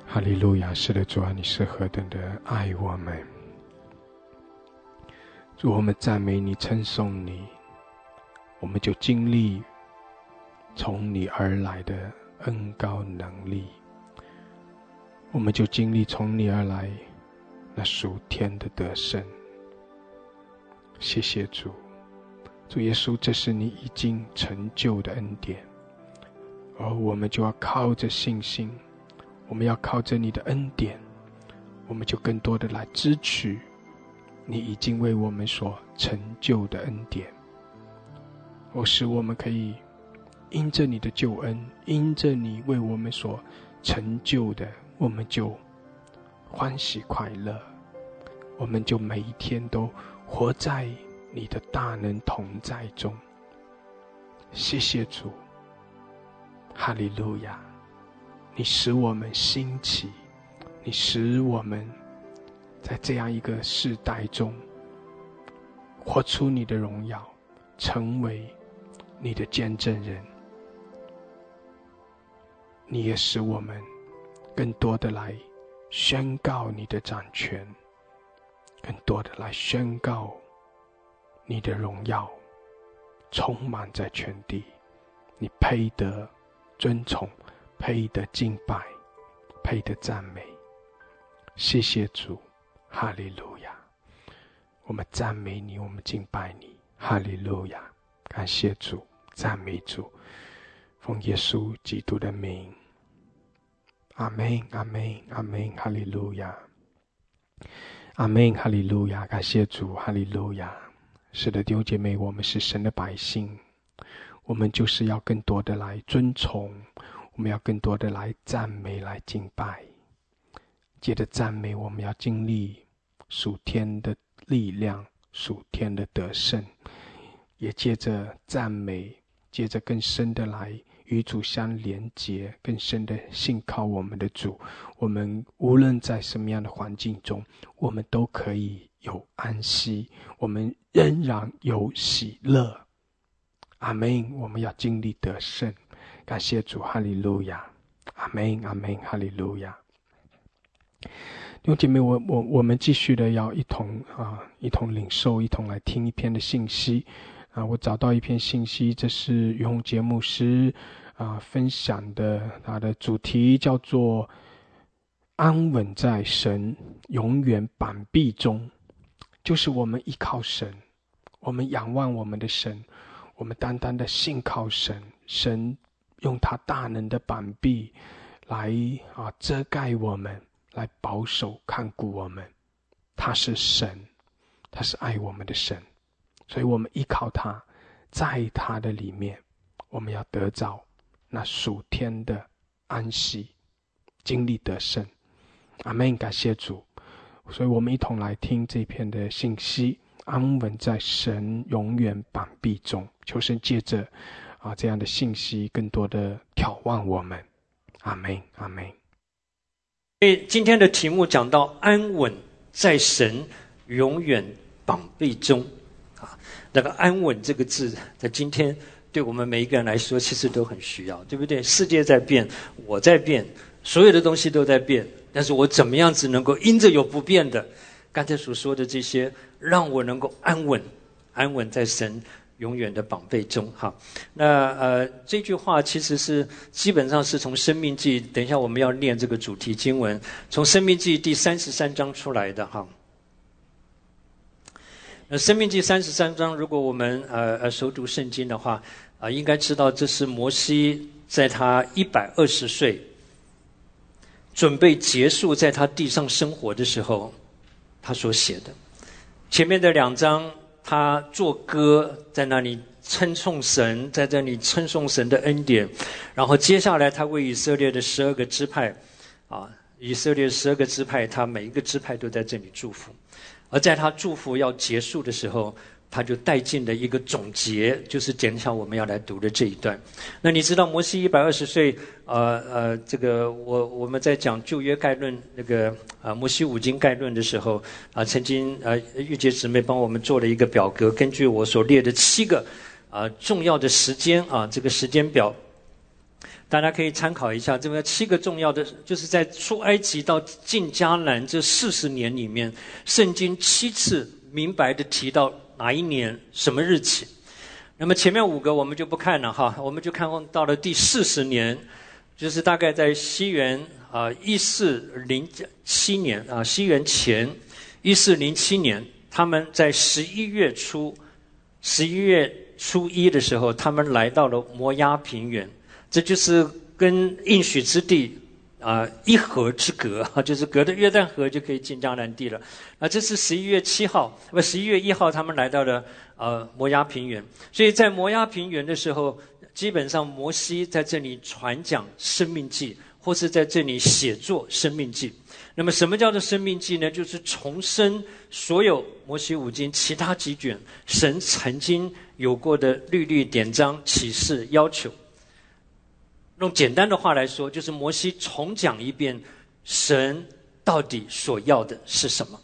哈利路亚，是的主啊，你是何等的爱我们。主，我们赞美你，称颂你，我们就经历从你而来的。恩高能力，我们就经历从你而来那属天的得胜。谢谢主，主耶稣，这是你已经成就的恩典，而我们就要靠着信心，我们要靠着你的恩典，我们就更多的来支取。你已经为我们所成就的恩典，我使我们可以因着你的救恩，因着你为我们所成就的，我们就欢喜快乐，我们就每一天都活在你的大能同在中。谢谢主，哈利路亚！你使我们兴起，你使我们。在这样一个世代中，活出你的荣耀，成为你的见证人，你也使我们更多的来宣告你的掌权，更多的来宣告你的荣耀，充满在全地。你配得尊崇，配得敬拜，配得赞美。谢谢主。哈利路亚！我们赞美你，我们敬拜你。哈利路亚！感谢主，赞美主，奉耶稣基督的名。阿门，阿门，阿门。哈利路亚！阿门，哈利路亚！感谢主，哈利路亚！是的，弟兄姐妹，我们是神的百姓，我们就是要更多的来尊崇，我们要更多的来赞美，来敬拜。借着赞美，我们要经历属天的力量、属天的得胜；也借着赞美，借着更深的来与主相连接，更深的信靠我们的主。我们无论在什么样的环境中，我们都可以有安息，我们仍然有喜乐。阿门！我们要经历得胜，感谢主，哈利路亚！阿门，阿门，哈利路亚。弟兄姐妹，我我我们继续的要一同啊，一同领受，一同来听一篇的信息啊。我找到一篇信息，这是永节牧师啊分享的，他的主题叫做“安稳在神永远板壁中”，就是我们依靠神，我们仰望我们的神，我们单单的信靠神，神用他大能的板壁来啊遮盖我们。来保守看顾我们，他是神，他是爱我们的神，所以我们依靠他，在他的里面，我们要得着那属天的安息，经历得胜。阿门！感谢主，所以我们一同来听这篇的信息，安稳在神永远膀臂中，求神借着啊这样的信息，更多的眺望我们。阿门！阿门。所以今天的题目讲到安稳在神永远绑臂中，啊，那个安稳这个字，在今天对我们每一个人来说，其实都很需要，对不对？世界在变，我在变，所有的东西都在变，但是我怎么样子能够因着有不变的，刚才所说的这些，让我能够安稳，安稳在神。永远的宝贝中，哈，那呃，这句话其实是基本上是从《生命记》，等一下我们要念这个主题经文，从《生命记》第三十三章出来的，哈。那《生命记》三十三章，如果我们呃呃熟读圣经的话，啊，应该知道这是摩西在他一百二十岁，准备结束在他地上生活的时候，他所写的。前面的两章。他做歌，在那里称颂神，在这里称颂神的恩典。然后接下来，他为以色列的十二个支派，啊，以色列十二个支派，他每一个支派都在这里祝福。而在他祝福要结束的时候。他就带进了一个总结，就是减少我们要来读的这一段。那你知道摩西一百二十岁，呃呃，这个我我们在讲旧约概论那个啊摩西五经概论的时候啊，曾经呃玉洁姊妹帮我们做了一个表格，根据我所列的七个啊重要的时间啊这个时间表，大家可以参考一下。这个七个重要的，就是在出埃及到进迦南这四十年里面，圣经七次明白的提到哪一年什么日期。那么前面五个我们就不看了哈，我们就看到了第四十年，就是大概在西元啊一四零七年啊西元前一四零七年，他们在十一月初，十一月初一的时候，他们来到了摩崖平原。这就是跟应许之地啊一河之隔，就是隔着约旦河就可以进迦南地了。啊，这是十一月七号，不，十一月一号他们来到了呃摩崖平原。所以在摩崖平原的时候，基本上摩西在这里传讲生命记，或是在这里写作生命记。那么什么叫做生命记呢？就是重申所有摩西五经其他几卷神曾经有过的律律典章启示要求。用简单的话来说，就是摩西重讲一遍神到底所要的是什么，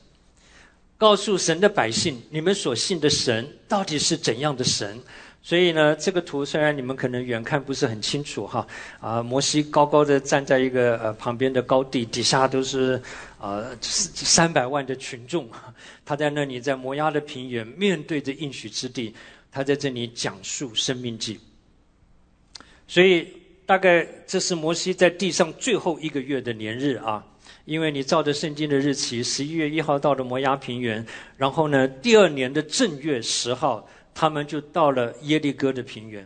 告诉神的百姓，你们所信的神到底是怎样的神。所以呢，这个图虽然你们可能远看不是很清楚哈，啊，摩西高高的站在一个呃旁边的高地，底下都是啊三百万的群众，他在那里在摩押的平原，面对着应许之地，他在这里讲述生命记，所以。大概这是摩西在地上最后一个月的年日啊，因为你照着圣经的日期，十一月一号到了摩崖平原，然后呢，第二年的正月十号，他们就到了耶利哥的平原。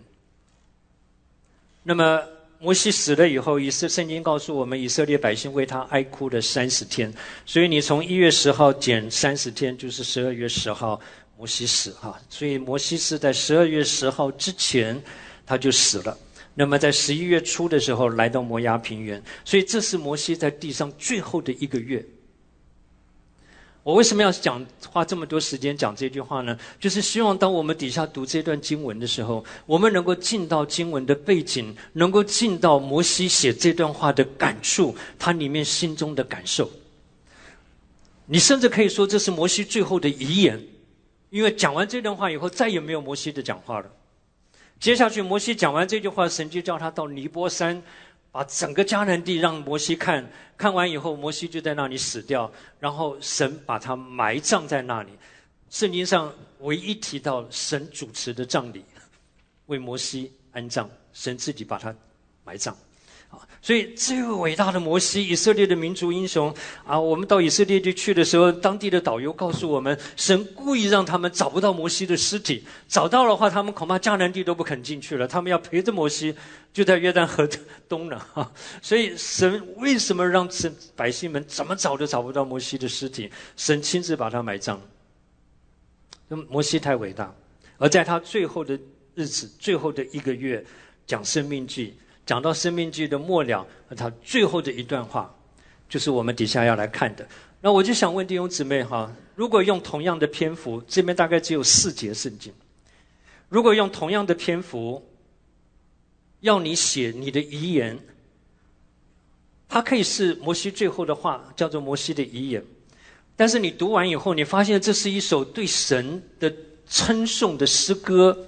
那么摩西死了以后，以色圣经告诉我们，以色列百姓为他哀哭了三十天，所以你从一月十号减三十天，就是十二月十号，摩西死哈，所以摩西是在十二月十号之前他就死了。那么在十一月初的时候来到摩崖平原，所以这是摩西在地上最后的一个月。我为什么要讲花这么多时间讲这句话呢？就是希望当我们底下读这段经文的时候，我们能够进到经文的背景，能够进到摩西写这段话的感触，他里面心中的感受。你甚至可以说这是摩西最后的遗言，因为讲完这段话以后，再也没有摩西的讲话了。接下去，摩西讲完这句话，神就叫他到尼泊山，把整个迦南地让摩西看。看完以后，摩西就在那里死掉，然后神把他埋葬在那里。圣经上唯一提到神主持的葬礼，为摩西安葬，神自己把他埋葬。所以，这位伟大的摩西，以色列的民族英雄啊！我们到以色列地去的时候，当地的导游告诉我们，神故意让他们找不到摩西的尸体，找到的话，他们恐怕迦南地都不肯进去了。他们要陪着摩西，就在约旦河东了。哈，所以神为什么让神百姓们怎么找都找不到摩西的尸体？神亲自把他埋葬。那摩西太伟大，而在他最后的日子，最后的一个月，讲生命记。讲到生命记的末了，他最后的一段话，就是我们底下要来看的。那我就想问弟兄姊妹哈，如果用同样的篇幅，这边大概只有四节圣经，如果用同样的篇幅，要你写你的遗言，它可以是摩西最后的话，叫做摩西的遗言。但是你读完以后，你发现这是一首对神的称颂的诗歌。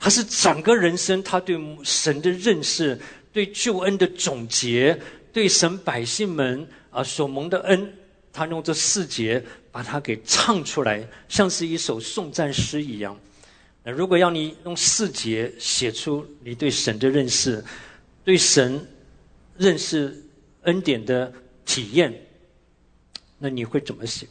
他是整个人生，他对神的认识，对救恩的总结，对神百姓们啊所蒙的恩，他用这四节把它给唱出来，像是一首颂赞诗一样。那如果要你用四节写出你对神的认识，对神认识恩典的体验，那你会怎么写？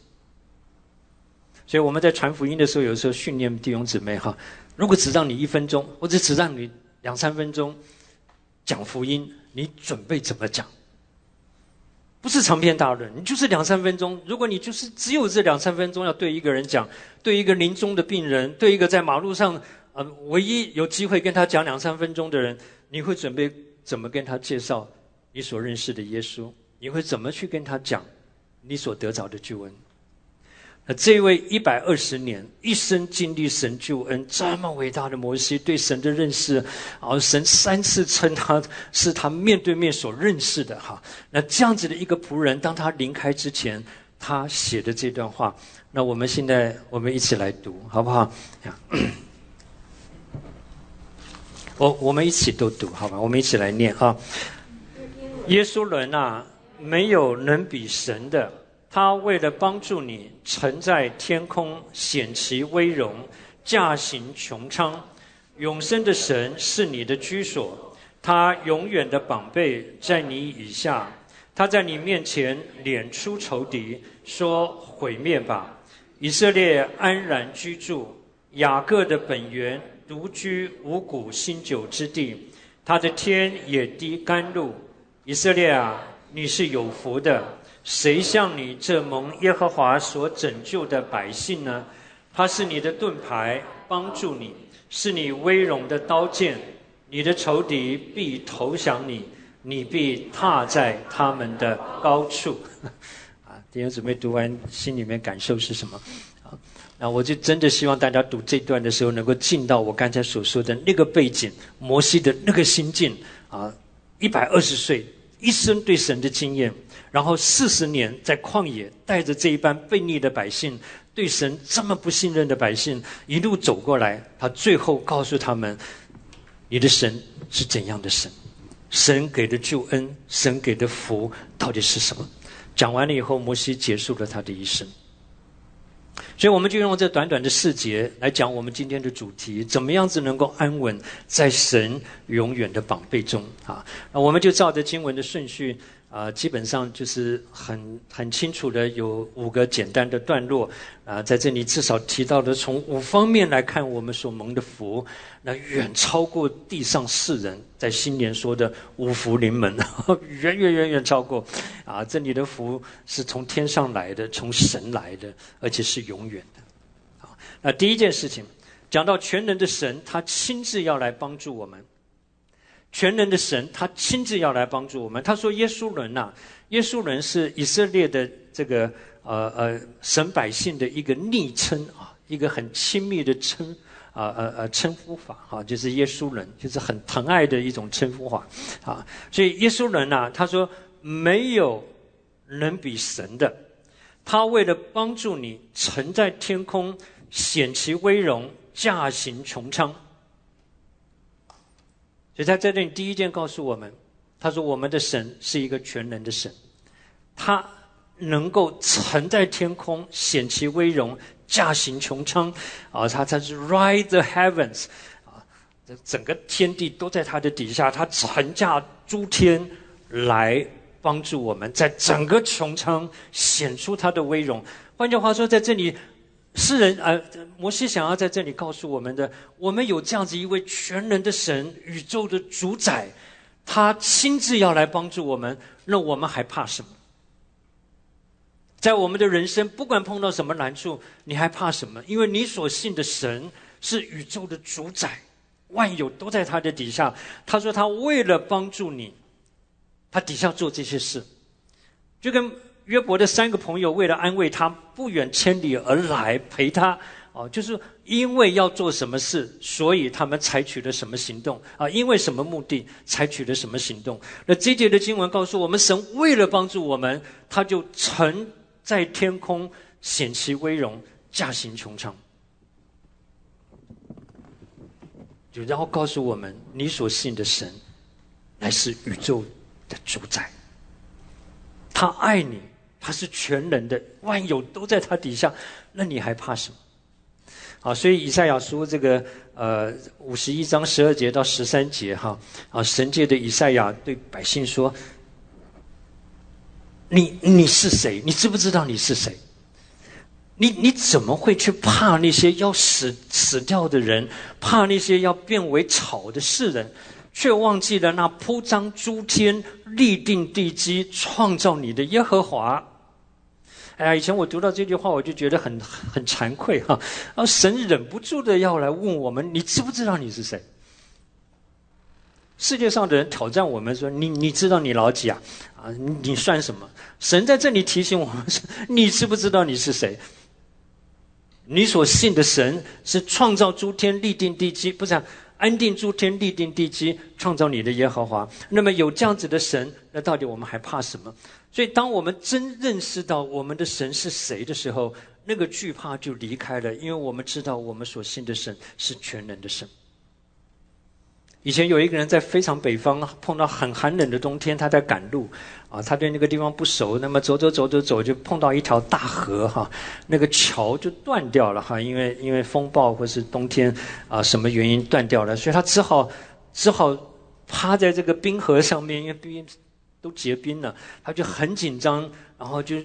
所以我们在传福音的时候，有时候训练弟兄姊妹哈。如果只让你一分钟，或者只让你两三分钟讲福音，你准备怎么讲？不是长篇大论，你就是两三分钟。如果你就是只有这两三分钟要对一个人讲，对一个临终的病人，对一个在马路上呃唯一有机会跟他讲两三分钟的人，你会准备怎么跟他介绍你所认识的耶稣？你会怎么去跟他讲你所得着的救恩？这位一百二十年一生经历神救恩这么伟大的摩西，对神的认识，啊，神三次称他是他面对面所认识的哈。那这样子的一个仆人，当他临开之前，他写的这段话，那我们现在我们一起来读好不好？我我们一起都读好吧？我们一起来念啊！耶稣人啊，没有能比神的。他为了帮助你，乘在天空，显其威荣，驾行穹苍。永生的神是你的居所，他永远的宝贝在你以下。他在你面前脸出仇敌，说：“毁灭吧！”以色列安然居住，雅各的本源独居五谷新酒之地。他的天也滴甘露。以色列啊，你是有福的。谁像你这蒙耶和华所拯救的百姓呢？他是你的盾牌，帮助你。是你威荣的刀剑，你的仇敌必投降你，你必踏在他们的高处。啊，弟兄姊妹读完，心里面感受是什么？啊，那我就真的希望大家读这段的时候，能够进到我刚才所说的那个背景，摩西的那个心境。啊，一百二十岁，一生对神的经验，然后四十年在旷野，带着这一班悖逆的百姓。对神这么不信任的百姓一路走过来，他最后告诉他们：“你的神是怎样的神？神给的救恩，神给的福到底是什么？”讲完了以后，摩西结束了他的一生。所以，我们就用这短短的四节来讲我们今天的主题：怎么样子能够安稳在神永远的宝贝中啊？那我们就照着经文的顺序。啊，基本上就是很很清楚的，有五个简单的段落啊，在这里至少提到的，从五方面来看，我们所蒙的福，那远超过地上世人在新年说的五福临门，远远远远超过。啊，这里的福是从天上来的，从神来的，而且是永远的。好，那第一件事情，讲到全能的神，他亲自要来帮助我们。全能的神，他亲自要来帮助我们。他说：“耶稣人呐，耶稣人是以色列的这个呃呃神百姓的一个昵称啊，一个很亲密的称啊呃呃称呼法啊，就是耶稣人，就是很疼爱的一种称呼法啊。所以耶稣人呐，他说没有能比神的，他为了帮助你，乘在天空，显其威荣，驾行穹苍。”所以在这里第一件告诉我们，他说：“我们的神是一个全能的神，他能够乘在天空，显其威荣，驾行穹苍。啊，他他是 ride the heavens，啊，这整个天地都在他的底下，他乘驾诸天来帮助我们，在整个穹苍显出他的威荣。换句话说，在这里。”诗人呃，摩西想要在这里告诉我们的，我们有这样子一位全能的神，宇宙的主宰，他亲自要来帮助我们，那我们还怕什么？在我们的人生，不管碰到什么难处，你还怕什么？因为你所信的神是宇宙的主宰，万有都在他的底下。他说他为了帮助你，他底下做这些事，就跟。约伯的三个朋友为了安慰他，不远千里而来陪他。哦，就是因为要做什么事，所以他们采取了什么行动啊？因为什么目的采取了什么行动？那这节的经文告诉我们，神为了帮助我们，他就乘在天空，显其威荣，驾行穹苍。就然后告诉我们，你所信的神，乃是宇宙的主宰，他爱你。他是全能的，万有都在他底下，那你还怕什么？好，所以以赛亚书这个呃五十一章十二节到十三节哈啊，神界的以赛亚对百姓说：“你你是谁？你知不知道你是谁？你你怎么会去怕那些要死死掉的人，怕那些要变为草的世人？”却忘记了那铺张诸天、立定地基、创造你的耶和华。哎呀，以前我读到这句话，我就觉得很很惭愧哈。啊，神忍不住的要来问我们：你知不知道你是谁？世界上的人挑战我们说：你你知道你老几啊？啊，你算什么？神在这里提醒我们说：你知不知道你是谁？你所信的神是创造诸天、立定地基，不是？安定诸天，立定地基，创造你的耶和华。那么有这样子的神，那到底我们还怕什么？所以，当我们真认识到我们的神是谁的时候，那个惧怕就离开了，因为我们知道我们所信的神是全能的神。以前有一个人在非常北方碰到很寒冷的冬天，他在赶路，啊，他对那个地方不熟，那么走走走走走就碰到一条大河哈，那个桥就断掉了哈，因为因为风暴或是冬天啊什么原因断掉了，所以他只好只好趴在这个冰河上面，因为冰都结冰了，他就很紧张，然后就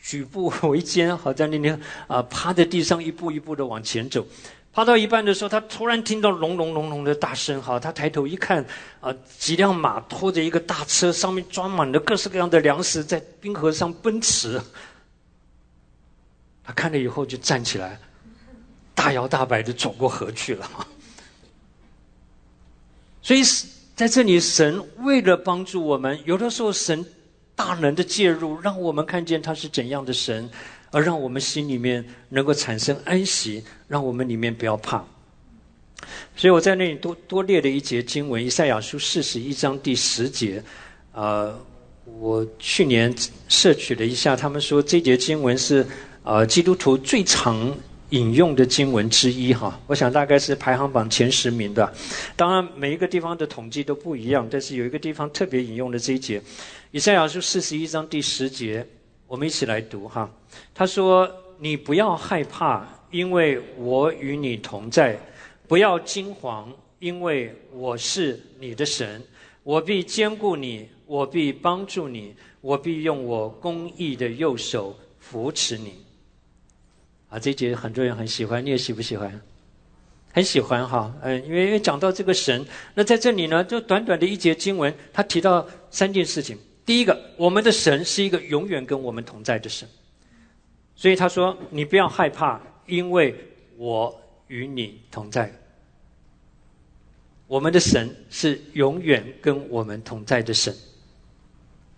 举步维艰，好在那里啊趴在地上一步一步的往前走。爬到一半的时候，他突然听到隆隆隆隆的大声。哈，他抬头一看，啊，几辆马拖着一个大车，上面装满了各式各样的粮食，在冰河上奔驰。他看了以后就站起来，大摇大摆的走过河去了。所以在这里，神为了帮助我们，有的时候神大能的介入，让我们看见他是怎样的神。而让我们心里面能够产生安息，让我们里面不要怕。所以我在那里多多列了一节经文，《以赛亚书》四十一章第十节。呃，我去年摄取了一下，他们说这节经文是呃基督徒最常引用的经文之一哈。我想大概是排行榜前十名的。当然每一个地方的统计都不一样，但是有一个地方特别引用的这一节，《以赛亚书》四十一章第十节。我们一起来读哈，他说：“你不要害怕，因为我与你同在；不要惊惶，因为我是你的神。我必兼顾你，我必帮助你，我必用我公义的右手扶持你。”啊，这节很多人很喜欢，你也喜不喜欢？很喜欢哈，嗯，因为因为讲到这个神，那在这里呢，就短短的一节经文，他提到三件事情。第一个，我们的神是一个永远跟我们同在的神，所以他说：“你不要害怕，因为我与你同在。”我们的神是永远跟我们同在的神。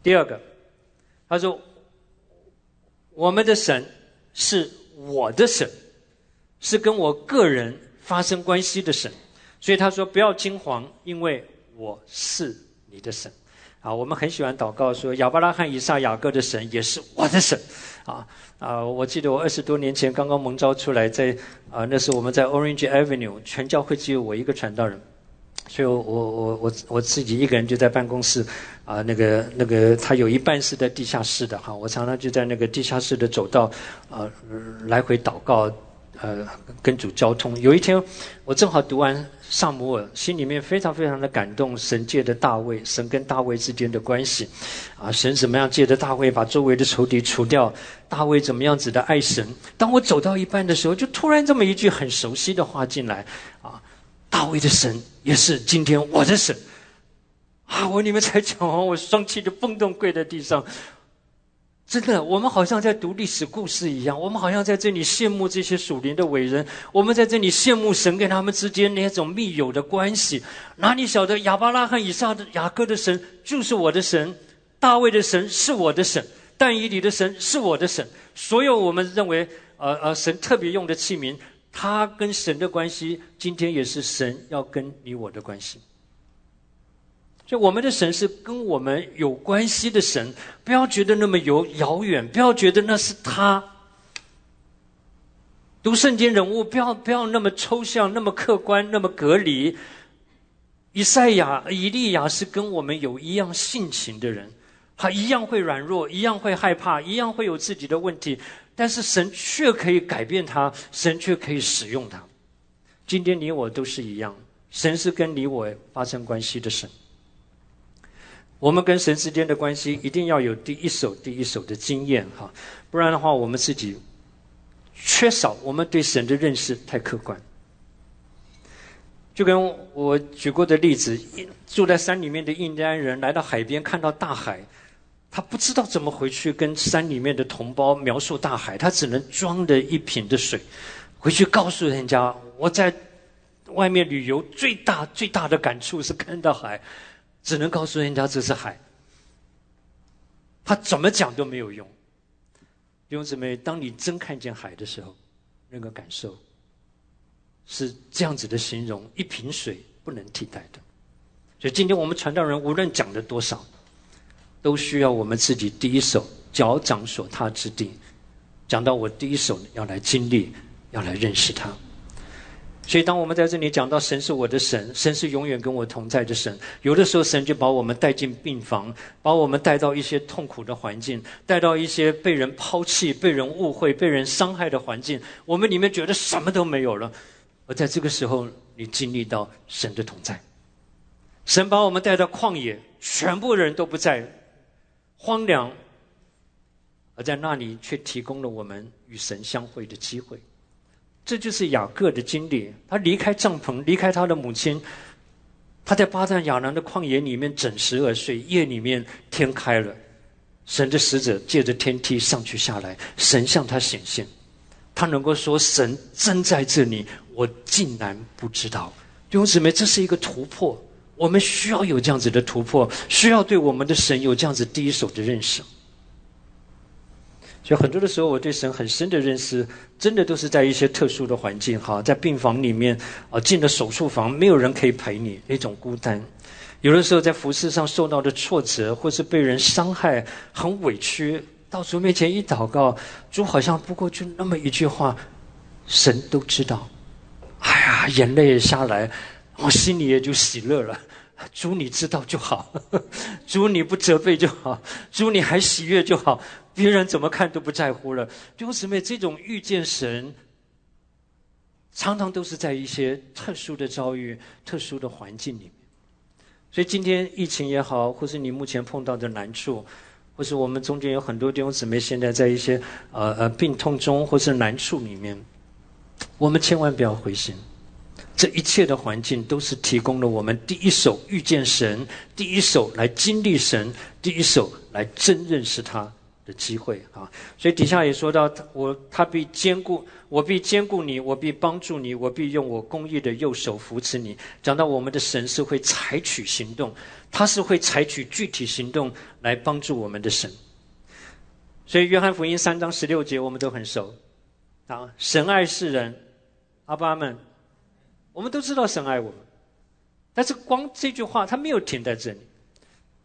第二个，他说：“我们的神是我的神，是跟我个人发生关系的神。”所以他说：“不要惊慌，因为我是你的神。”啊，我们很喜欢祷告说亚伯拉罕、以撒、雅各的神也是我的神，啊啊！我记得我二十多年前刚刚蒙召出来，在啊，那时候我们在 Orange Avenue，全教会只有我一个传道人，所以我我我我自己一个人就在办公室，啊，那个那个他有一半是在地下室的哈，我常常就在那个地下室的走道，啊，来回祷告。呃，跟主交通。有一天，我正好读完萨姆尔，心里面非常非常的感动。神借的大卫，神跟大卫之间的关系，啊，神怎么样借着大卫把周围的仇敌除掉？大卫怎么样子的爱神？当我走到一半的时候，就突然这么一句很熟悉的话进来，啊，大卫的神也是今天我的神。啊，我你们才讲完，我双气就蹦动跪在地上。真的，我们好像在读历史故事一样，我们好像在这里羡慕这些属灵的伟人，我们在这里羡慕神跟他们之间那种密友的关系。哪里晓得亚伯拉罕以上的雅各的神就是我的神，大卫的神是我的神，但以理的神是我的神。所有我们认为呃呃神特别用的器皿，他跟神的关系，今天也是神要跟你我的关系。就我们的神是跟我们有关系的神，不要觉得那么遥遥远，不要觉得那是他。读圣经人物，不要不要那么抽象，那么客观，那么隔离。以赛亚、以利亚是跟我们有一样性情的人，他一样会软弱，一样会害怕，一样会有自己的问题，但是神却可以改变他，神却可以使用他。今天你我都是一样，神是跟你我发生关系的神。我们跟神之间的关系一定要有第一手、第一手的经验哈，不然的话，我们自己缺少我们对神的认识太客观。就跟我举过的例子，住在山里面的印第安人来到海边，看到大海，他不知道怎么回去跟山里面的同胞描述大海，他只能装着一瓶的水，回去告诉人家：我在外面旅游最大最大的感触是看到海。只能告诉人家这是海，他怎么讲都没有用。弟兄姊妹，当你真看见海的时候，那个感受是这样子的形容，一瓶水不能替代的。所以今天我们传道人无论讲的多少，都需要我们自己第一手脚掌所踏之地，讲到我第一手要来经历，要来认识他。所以，当我们在这里讲到神是我的神，神是永远跟我同在的神，有的时候神就把我们带进病房，把我们带到一些痛苦的环境，带到一些被人抛弃、被人误会、被人伤害的环境，我们里面觉得什么都没有了。而在这个时候，你经历到神的同在，神把我们带到旷野，全部人都不在，荒凉，而在那里却提供了我们与神相会的机会。这就是雅各的经历。他离开帐篷，离开他的母亲，他在巴旦亚南的旷野里面枕食而睡。夜里面天开了，神的使者借着天梯上去下来，神向他显现。他能够说：“神真在这里，我竟然不知道。”弟兄姊妹，这是一个突破。我们需要有这样子的突破，需要对我们的神有这样子第一手的认识。所以很多的时候，我对神很深的认识，真的都是在一些特殊的环境，哈，在病房里面，啊，进了手术房，没有人可以陪你，那种孤单；有的时候在服饰上受到的挫折，或是被人伤害，很委屈，到主面前一祷告，主好像不过就那么一句话，神都知道，哎呀，眼泪也下来，我心里也就喜乐了。主你知道就好，主你不责备就好，主你还喜悦就好。别人怎么看都不在乎了，弟兄姊妹，这种遇见神，常常都是在一些特殊的遭遇、特殊的环境里面。所以今天疫情也好，或是你目前碰到的难处，或是我们中间有很多弟兄姊妹现在在一些呃呃病痛中或是难处里面，我们千万不要灰心。这一切的环境都是提供了我们第一手遇见神，第一手来经历神，第一手来真认识他。的机会啊，所以底下也说到，我他必兼顾，我必兼顾你，我必帮助你，我必用我公义的右手扶持你。讲到我们的神是会采取行动，他是会采取具体行动来帮助我们的神。所以约翰福音三章十六节我们都很熟啊，神爱世人，阿爸们，我们都知道神爱我们，但是光这句话他没有停在这里。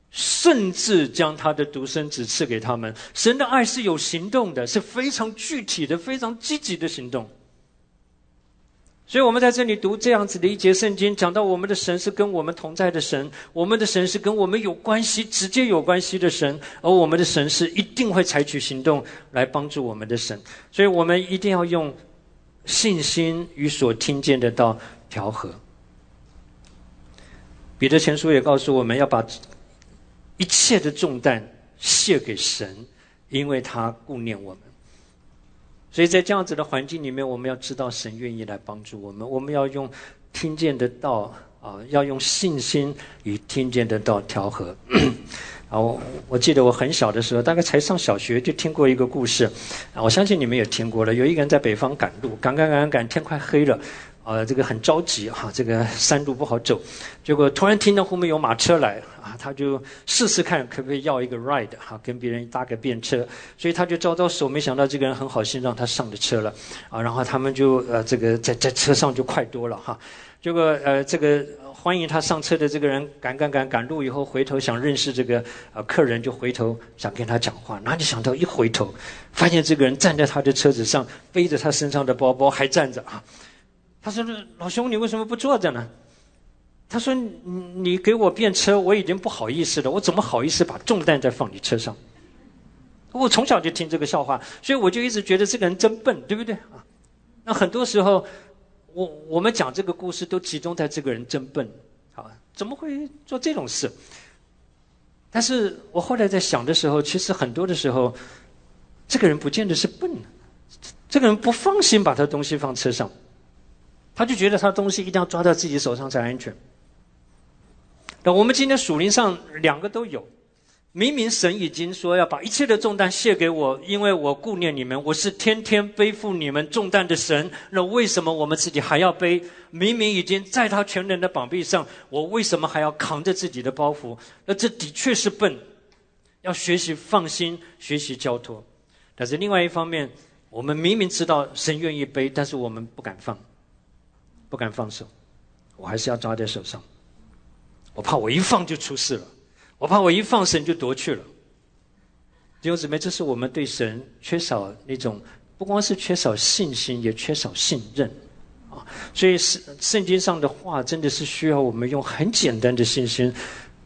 甚至将他的独生子赐给他们。神的爱是有行动的，是非常具体的、非常积极的行动。所以，我们在这里读这样子的一节圣经，讲到我们的神是跟我们同在的神，我们的神是跟我们有关系、直接有关系的神，而我们的神是一定会采取行动来帮助我们的神。所以我们一定要用信心与所听见的道调和。彼得前书也告诉我们要把。一切的重担卸给神，因为他顾念我们。所以在这样子的环境里面，我们要知道神愿意来帮助我们。我们要用听见的道啊，要用信心与听见的道调和。啊，我我记得我很小的时候，大概才上小学，就听过一个故事。啊，我相信你们也听过了。有一个人在北方赶路，赶赶赶赶，天快黑了。啊，这个很着急哈，这个山路不好走，结果突然听到后面有马车来啊，他就试试看可不可以要一个 ride 哈，跟别人搭个便车，所以他就招招手，没想到这个人很好心让他上了车了啊，然后他们就呃这个在在车上就快多了哈，结果呃这个欢迎他上车的这个人赶赶赶赶路以后回头想认识这个呃客人，就回头想跟他讲话，哪里想到一回头，发现这个人站在他的车子上，背着他身上的包包还站着啊。他说：“老兄，你为什么不坐着呢？”他说：“你给我便车，我已经不好意思了，我怎么好意思把重担再放你车上？”我从小就听这个笑话，所以我就一直觉得这个人真笨，对不对啊？那很多时候，我我们讲这个故事都集中在这个人真笨，啊，怎么会做这种事？但是我后来在想的时候，其实很多的时候，这个人不见得是笨，这个人不放心把他东西放车上。他就觉得他东西一定要抓在自己手上才安全。那我们今天属灵上两个都有，明明神已经说要把一切的重担卸给我，因为我顾念你们，我是天天背负你们重担的神。那为什么我们自己还要背？明明已经在他全能的膀臂上，我为什么还要扛着自己的包袱？那这的确是笨。要学习放心，学习交托。但是另外一方面，我们明明知道神愿意背，但是我们不敢放。不敢放手，我还是要抓在手上。我怕我一放就出事了，我怕我一放神就夺去了。弟兄姊妹，这是我们对神缺少那种不光是缺少信心，也缺少信任啊。所以圣圣经上的话真的是需要我们用很简单的信心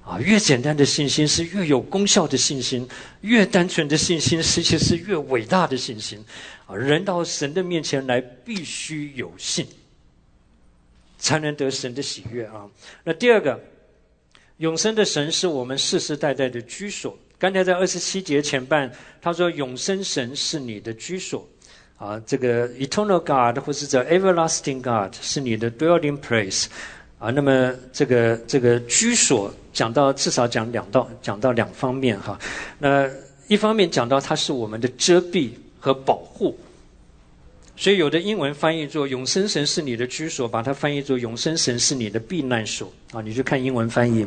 啊，越简单的信心是越有功效的信心，越单纯的信心实际是越伟大的信心啊。人到神的面前来，必须有信，才能得神的喜悦啊。那第二个，永生的神是我们世世代代的居所。刚才在二十七节前半，他说永生神是你的居所。啊，这个 eternal God 或是叫 everlasting God 是你的 dwelling place，啊，那么这个这个居所讲到至少讲两到讲到两方面哈，那一方面讲到它是我们的遮蔽和保护，所以有的英文翻译作永生神是你的居所，把它翻译作永生神是你的避难所啊，你就看英文翻译。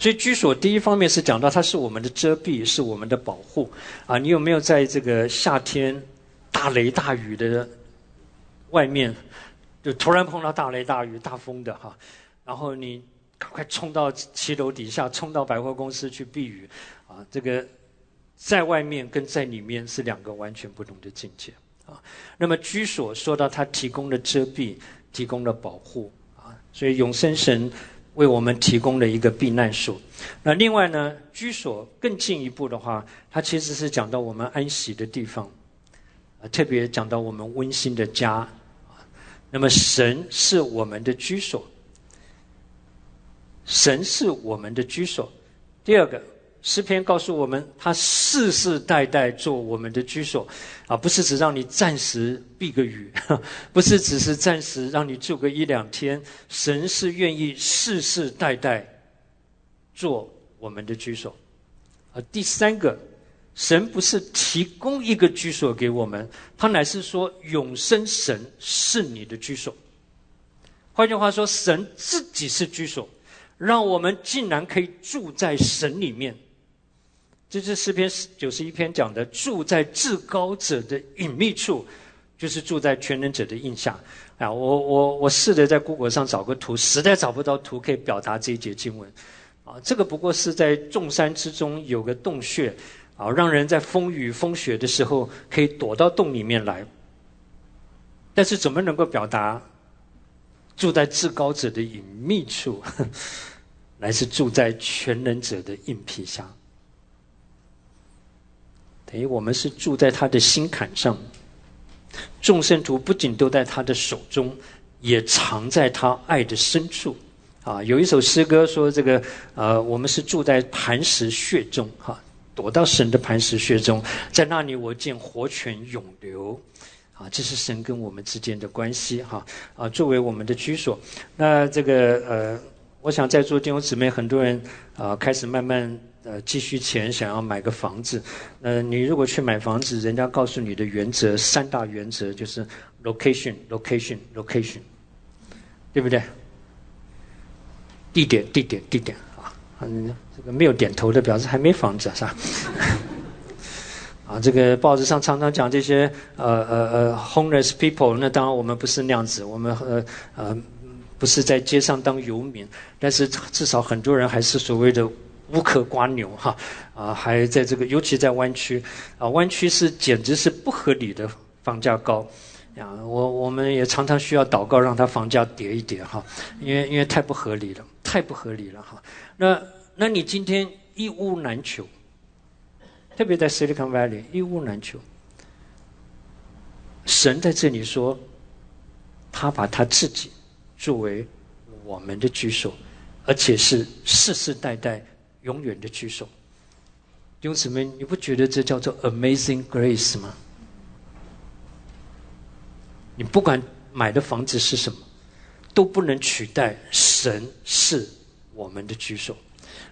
所以居所第一方面是讲到它是我们的遮蔽，是我们的保护啊，你有没有在这个夏天？大雷大雨的外面，就突然碰到大雷大雨、大风的哈，然后你赶快冲到七楼底下，冲到百货公司去避雨，啊，这个在外面跟在里面是两个完全不同的境界啊。那么居所说到它提供了遮蔽，提供了保护啊，所以永生神为我们提供了一个避难所。那另外呢，居所更进一步的话，它其实是讲到我们安息的地方啊。特别讲到我们温馨的家，那么神是我们的居所，神是我们的居所。第二个诗篇告诉我们，他世世代代做我们的居所，啊，不是只让你暂时避个雨，不是只是暂时让你住个一两天，神是愿意世世代代做我们的居所。啊，第三个。神不是提供一个居所给我们，他乃是说永生神是你的居所。换句话说，神自己是居所，让我们竟然可以住在神里面。这是诗篇九十一篇讲的，住在至高者的隐秘处，就是住在全能者的印下。啊，我我我试着在 Google 上找个图，实在找不到图可以表达这一节经文。啊，这个不过是在众山之中有个洞穴。啊，让人在风雨风雪的时候可以躲到洞里面来。但是怎么能够表达住在至高者的隐秘处，乃是住在全能者的硬皮下？等于我们是住在他的心坎上，众圣徒不仅都在他的手中，也藏在他爱的深处。啊，有一首诗歌说：“这个呃，我们是住在磐石穴中。”哈。躲到神的磐石穴中，在那里我见活泉涌流，啊，这是神跟我们之间的关系哈啊，作为我们的居所。那这个呃，我想在座弟兄姊妹很多人啊，开始慢慢呃积蓄钱，想要买个房子。呃，你如果去买房子，人家告诉你的原则三大原则就是 location，location，location，对不对？地点，地点，地点啊。嗯，这个没有点头的表示还没房子是吧？啊，这个报纸上常常讲这些呃呃呃 homeless people，那当然我们不是那样子，我们呃呃不是在街上当游民，但是至少很多人还是所谓的无壳瓜牛哈啊，还在这个尤其在湾区啊，湾区是简直是不合理的房价高啊，我我们也常常需要祷告让它房价跌一跌哈，因为因为太不合理了，太不合理了哈。那，那你今天一屋难求，特别在 Silicon Valley 一屋难求。神在这里说，他把他自己作为我们的居所，而且是世世代代永远的居所。弟兄姊妹，你不觉得这叫做 Amazing Grace 吗？你不管买的房子是什么，都不能取代神是。我们的居所，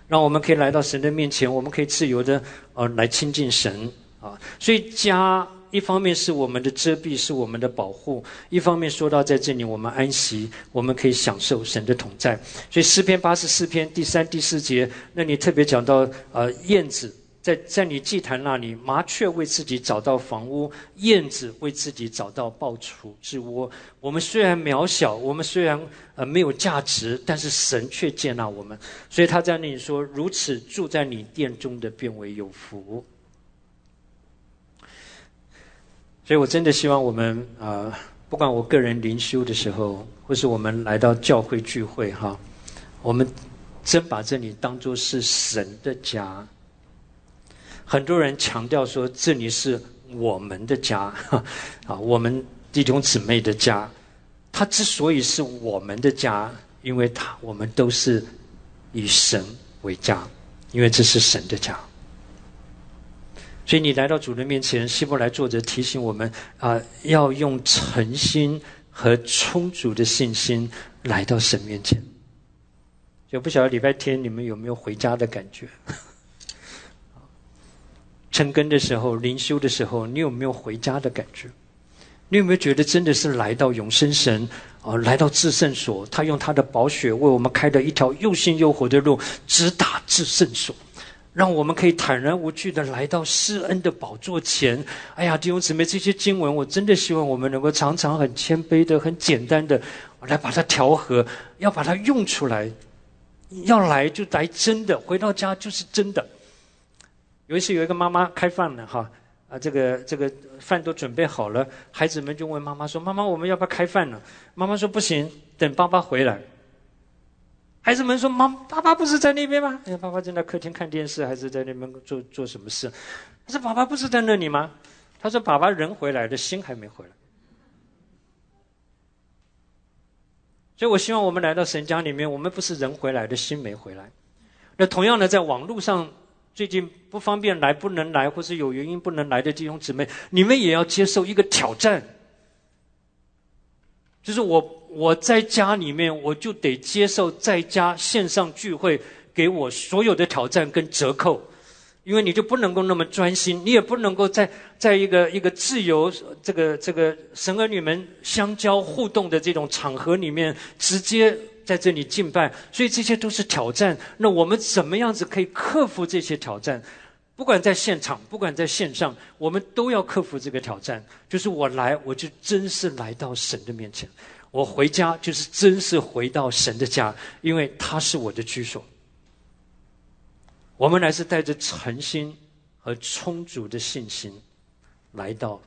让我们可以来到神的面前，我们可以自由的呃来亲近神啊。所以家一方面是我们的遮蔽，是我们的保护；一方面说到在这里我们安息，我们可以享受神的同在。所以诗篇八十四篇第三、第四节，那你特别讲到呃燕子。在在你祭坛那里，麻雀为自己找到房屋，燕子为自己找到抱雏之窝。我们虽然渺小，我们虽然呃没有价值，但是神却接纳我们。所以他在那里说：“如此住在你殿中的，变为有福。”所以我真的希望我们啊，不管我个人灵修的时候，或是我们来到教会聚会哈，我们真把这里当作是神的家。很多人强调说这里是我们的家，啊，我们弟兄姊妹的家。他之所以是我们的家，因为他我们都是以神为家，因为这是神的家。所以你来到主人面前，希伯来作者提醒我们啊，要用诚心和充足的信心来到神面前。就不晓得礼拜天你们有没有回家的感觉？成根的时候，灵修的时候，你有没有回家的感觉？你有没有觉得真的是来到永生神啊，来到至圣所，他用他的宝血为我们开了一条又新又活的路，直达至圣所。让我们可以坦然无惧的来到施恩的宝座前。哎呀，弟兄姊妹，这些经文，我真的希望我们能够常常很谦卑的、很简单的来把它调和，要把它用出来。要来就来真的，回到家就是真的。有一次有一个妈妈开饭了哈，啊，这个这个饭都准备好了，孩子们就问妈妈说：“妈妈，我们要不要开饭了？”妈妈说：“不行，等爸爸回来。”孩子们说：“妈，爸爸不是在那边吗？”哎，爸爸正在客厅看电视，还是在那边做做什么事？他说：“爸爸不是在那里吗？”他说：“爸爸人回来的心还没回来。”所以我希望我们来到神家里面，我们不是人回来的心没回来。那同样的，在网络上最近不方便来、不能来，或是有原因不能来的弟兄姊妹，你们也要接受一个挑战，就是我。我在家里面，我就得接受在家线上聚会给我所有的挑战跟折扣，因为你就不能够那么专心，你也不能够在在一个一个自由这个这个神儿女们相交互动的这种场合里面直接在这里敬拜，所以这些都是挑战。那我们怎么样子可以克服这些挑战？不管在现场，不管在线上，我们都要克服这个挑战。就是我来，我就真是来到神的面前。我回家就是真是回到神的家，因为他是我的居所。我们乃是带着诚心和充足的信心来到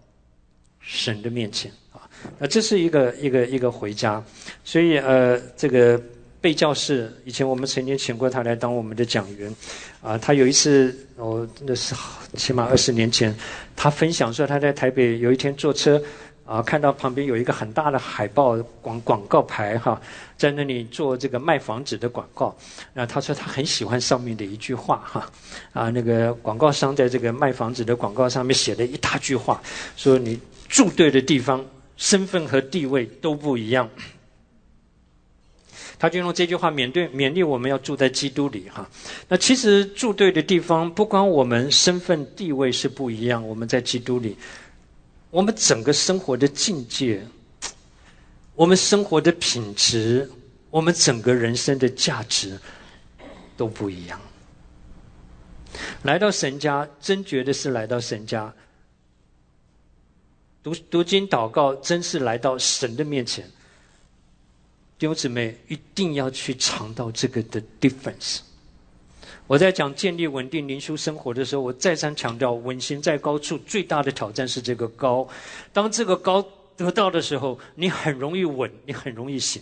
神的面前啊！那这是一个一个一个回家，所以呃，这个贝教士以前我们曾经请过他来当我们的讲员啊。他有一次，哦，那是起码二十年前，他分享说他在台北有一天坐车。啊，看到旁边有一个很大的海报广广告牌哈，在那里做这个卖房子的广告。那他说他很喜欢上面的一句话哈，啊，那个广告商在这个卖房子的广告上面写了一大句话，说你住对的地方，身份和地位都不一样。他就用这句话勉对勉励我们要住在基督里哈。那其实住对的地方，不光我们身份地位是不一样，我们在基督里。我们整个生活的境界，我们生活的品质，我们整个人生的价值都不一样。来到神家，真觉得是来到神家。读读经祷告，真是来到神的面前。弟兄姊妹，一定要去尝到这个的 difference。我在讲建立稳定灵修生活的时候，我再三强调，稳行在高处最大的挑战是这个高。当这个高得到的时候，你很容易稳，你很容易行。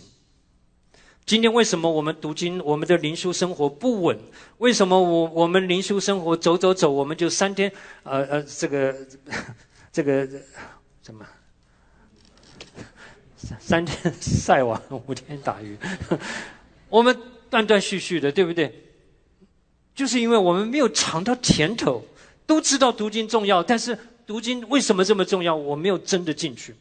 今天为什么我们读经，我们的灵修生活不稳？为什么我我们灵修生活走走走，我们就三天，呃呃，这个 这个什么，三天 晒网，五天打鱼，我们断断续续的，对不对？就是因为我们没有尝到甜头，都知道读经重要，但是读经为什么这么重要？我没有真的进去。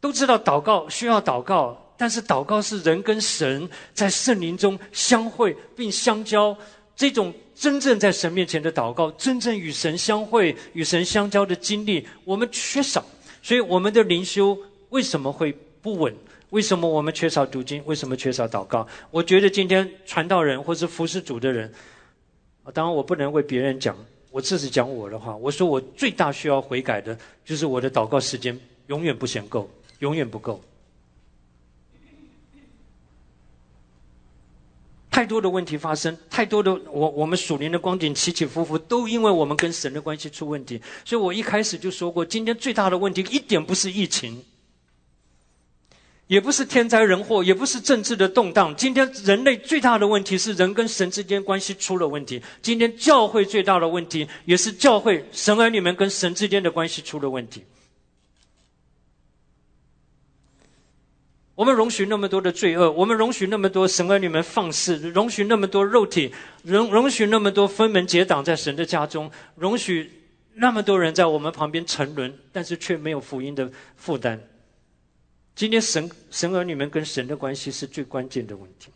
都知道祷告需要祷告，但是祷告是人跟神在圣灵中相会并相交，这种真正在神面前的祷告，真正与神相会、与神相交的经历，我们缺少。所以我们的灵修为什么会不稳？为什么我们缺少读经？为什么缺少祷告？我觉得今天传道人或是服侍主的人。当然，我不能为别人讲，我只是讲我的话。我说，我最大需要悔改的，就是我的祷告时间永远不嫌够，永远不够。太多的问题发生，太多的我我们属灵的光景起起伏伏，都因为我们跟神的关系出问题。所以我一开始就说过，今天最大的问题一点不是疫情，也不是天灾人祸，也不是政治的动荡。今天人类最大的问题是人跟神之间关系出了问题。今天教会最大的问题也是教会神儿女们跟神之间的关系出了问题。我们容许那么多的罪恶，我们容许那么多神儿女们放肆，容许那么多肉体，容容许那么多分门结党在神的家中，容许那么多人在我们旁边沉沦，但是却没有福音的负担。今天神神儿女们跟神的关系是最关键的问题，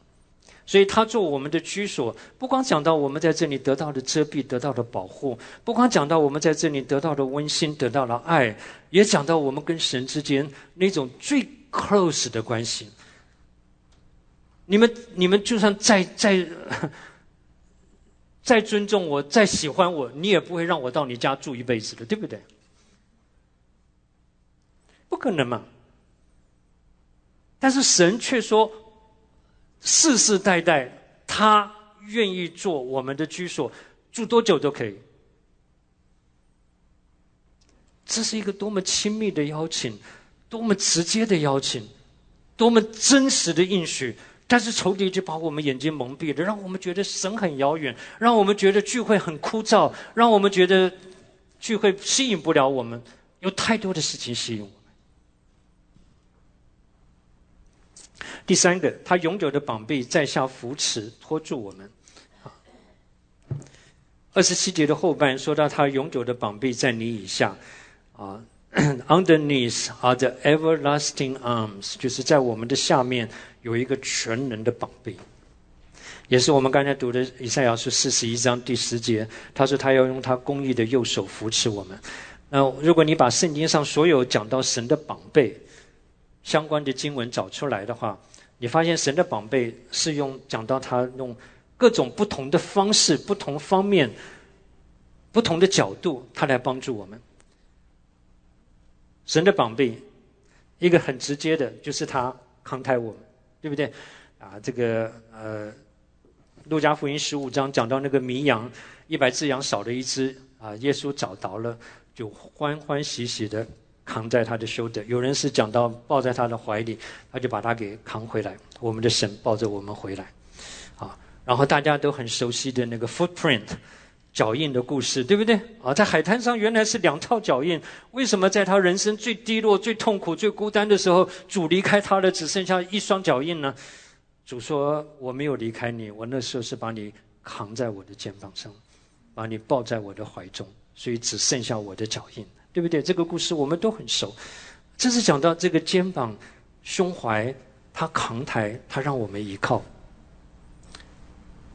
所以他做我们的居所，不光讲到我们在这里得到的遮蔽、得到的保护，不光讲到我们在这里得到的温馨、得到了爱，也讲到我们跟神之间那种最 close 的关系。你们你们就算再再 再尊重我、再喜欢我，你也不会让我到你家住一辈子的，对不对？不可能嘛！但是神却说，世世代代他愿意做我们的居所，住多久都可以。这是一个多么亲密的邀请，多么直接的邀请，多么真实的应许。但是仇敌就把我们眼睛蒙蔽了，让我们觉得神很遥远，让我们觉得聚会很枯燥，让我们觉得聚会吸引不了我们，有太多的事情吸引我。第三个，他永久的膀臂在下扶持托住我们。二十七节的后半说到他永久的膀臂在你以下，啊，underneath are the everlasting arms，就是在我们的下面有一个全能的膀臂，也是我们刚才读的以赛亚书四十一章第十节，他说他要用他公义的右手扶持我们。那如果你把圣经上所有讲到神的膀臂相关的经文找出来的话，你发现神的宝贝是用讲到他用各种不同的方式、不同方面、不同的角度，他来帮助我们。神的宝贝，一个很直接的，就是他慷慨我们，对不对？啊，这个呃，路加福音十五章讲到那个迷羊，一百只羊少了一只啊，耶稣找到了，就欢欢喜喜的。扛在他的 shoulder，，有人是讲到抱在他的怀里，他就把他给扛回来。我们的神抱着我们回来，啊，然后大家都很熟悉的那个 footprint 脚印的故事，对不对？啊，在海滩上原来是两套脚印，为什么在他人生最低落、最痛苦、最孤单的时候，主离开他了，只剩下一双脚印呢？主说：“我没有离开你，我那时候是把你扛在我的肩膀上，把你抱在我的怀中，所以只剩下我的脚印。”对不对？这个故事我们都很熟。这是讲到这个肩膀、胸怀，他扛抬，他让我们依靠。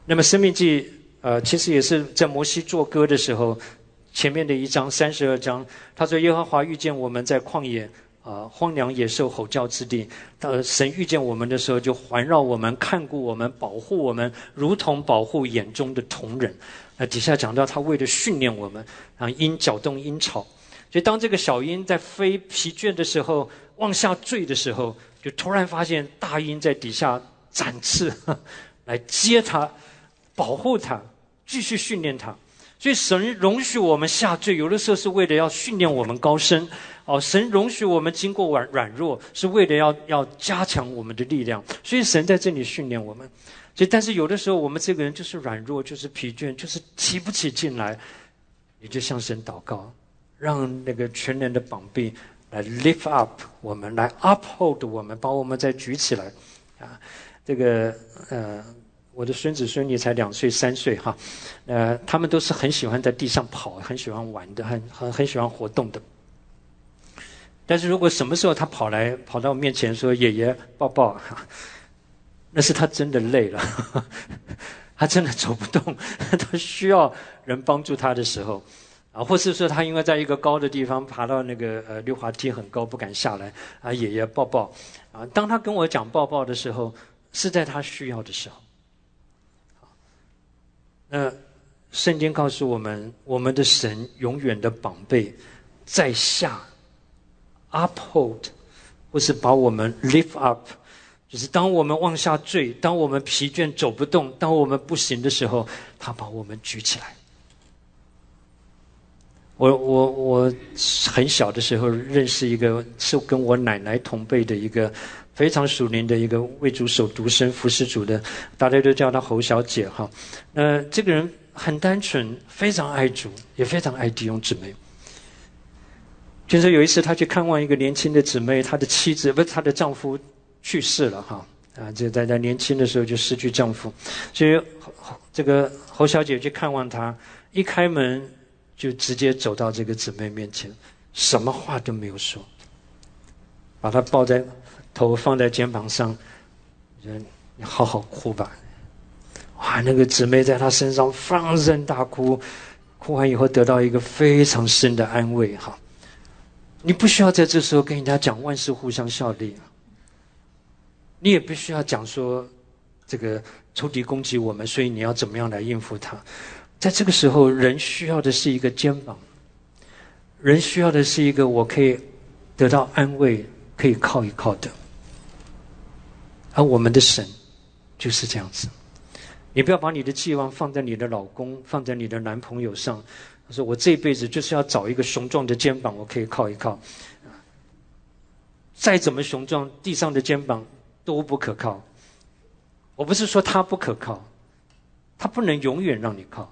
那么《生命记》呃，其实也是在摩西作歌的时候，前面的一章三十二章，他说：“耶和华遇见我们在旷野啊，荒凉野兽吼叫之地，呃，神遇见我们的时候，就环绕我们，看顾我们，保护我们，如同保护眼中的瞳人。”那底下讲到他为了训练我们，啊，鹰搅动鹰巢。所以，当这个小鹰在飞疲倦的时候，往下坠的时候，就突然发现大鹰在底下展翅，来接它，保护它，继续训练它。所以，神容许我们下坠，有的时候是为了要训练我们高升。哦，神容许我们经过软软弱，是为了要要加强我们的力量。所以，神在这里训练我们。所以，但是有的时候我们这个人就是软弱，就是疲倦，就是提不起劲来，你就向神祷告。让那个全能的膀臂来 lift up 我们，来 uphold 我们，把我们再举起来，啊，这个呃，我的孙子孙女才两岁三岁哈，呃，他们都是很喜欢在地上跑，很喜欢玩的，很很很喜欢活动的。但是如果什么时候他跑来跑到我面前说爷爷抱抱，那是他真的累了，他真的走不动，他需要人帮助他的时候。啊，或是说他因为在一个高的地方爬到那个呃溜滑梯很高不敢下来，啊爷爷抱抱，啊当他跟我讲抱抱的时候，是在他需要的时候。那圣经告诉我们，我们的神永远的宝贝在下，uphold，或是把我们 lift up，就是当我们往下坠，当我们疲倦走不动，当我们不行的时候，他把我们举起来。我我我很小的时候认识一个是跟我奶奶同辈的一个非常属灵的一个为主守独身服侍主的，大家都叫她侯小姐哈。呃，这个人很单纯，非常爱主，也非常爱弟兄姊妹。就是有一次，她去看望一个年轻的姊妹，她的妻子不是她的丈夫去世了哈啊，就在她年轻的时候就失去丈夫，所以这个侯小姐去看望她，一开门就直接走到这个姊妹面前，什么话都没有说，把她抱在。头放在肩膀上，人你好好哭吧。哇，那个姊妹在她身上放声大哭，哭完以后得到一个非常深的安慰。哈，你不需要在这时候跟人家讲万事互相效力，你也不需要讲说这个仇敌攻击我们，所以你要怎么样来应付他。在这个时候，人需要的是一个肩膀，人需要的是一个我可以得到安慰、可以靠一靠的。而我们的神就是这样子，你不要把你的寄望放在你的老公、放在你的男朋友上。他说：“我这辈子就是要找一个雄壮的肩膀，我可以靠一靠。再怎么雄壮，地上的肩膀都不可靠。我不是说他不可靠，他不能永远让你靠。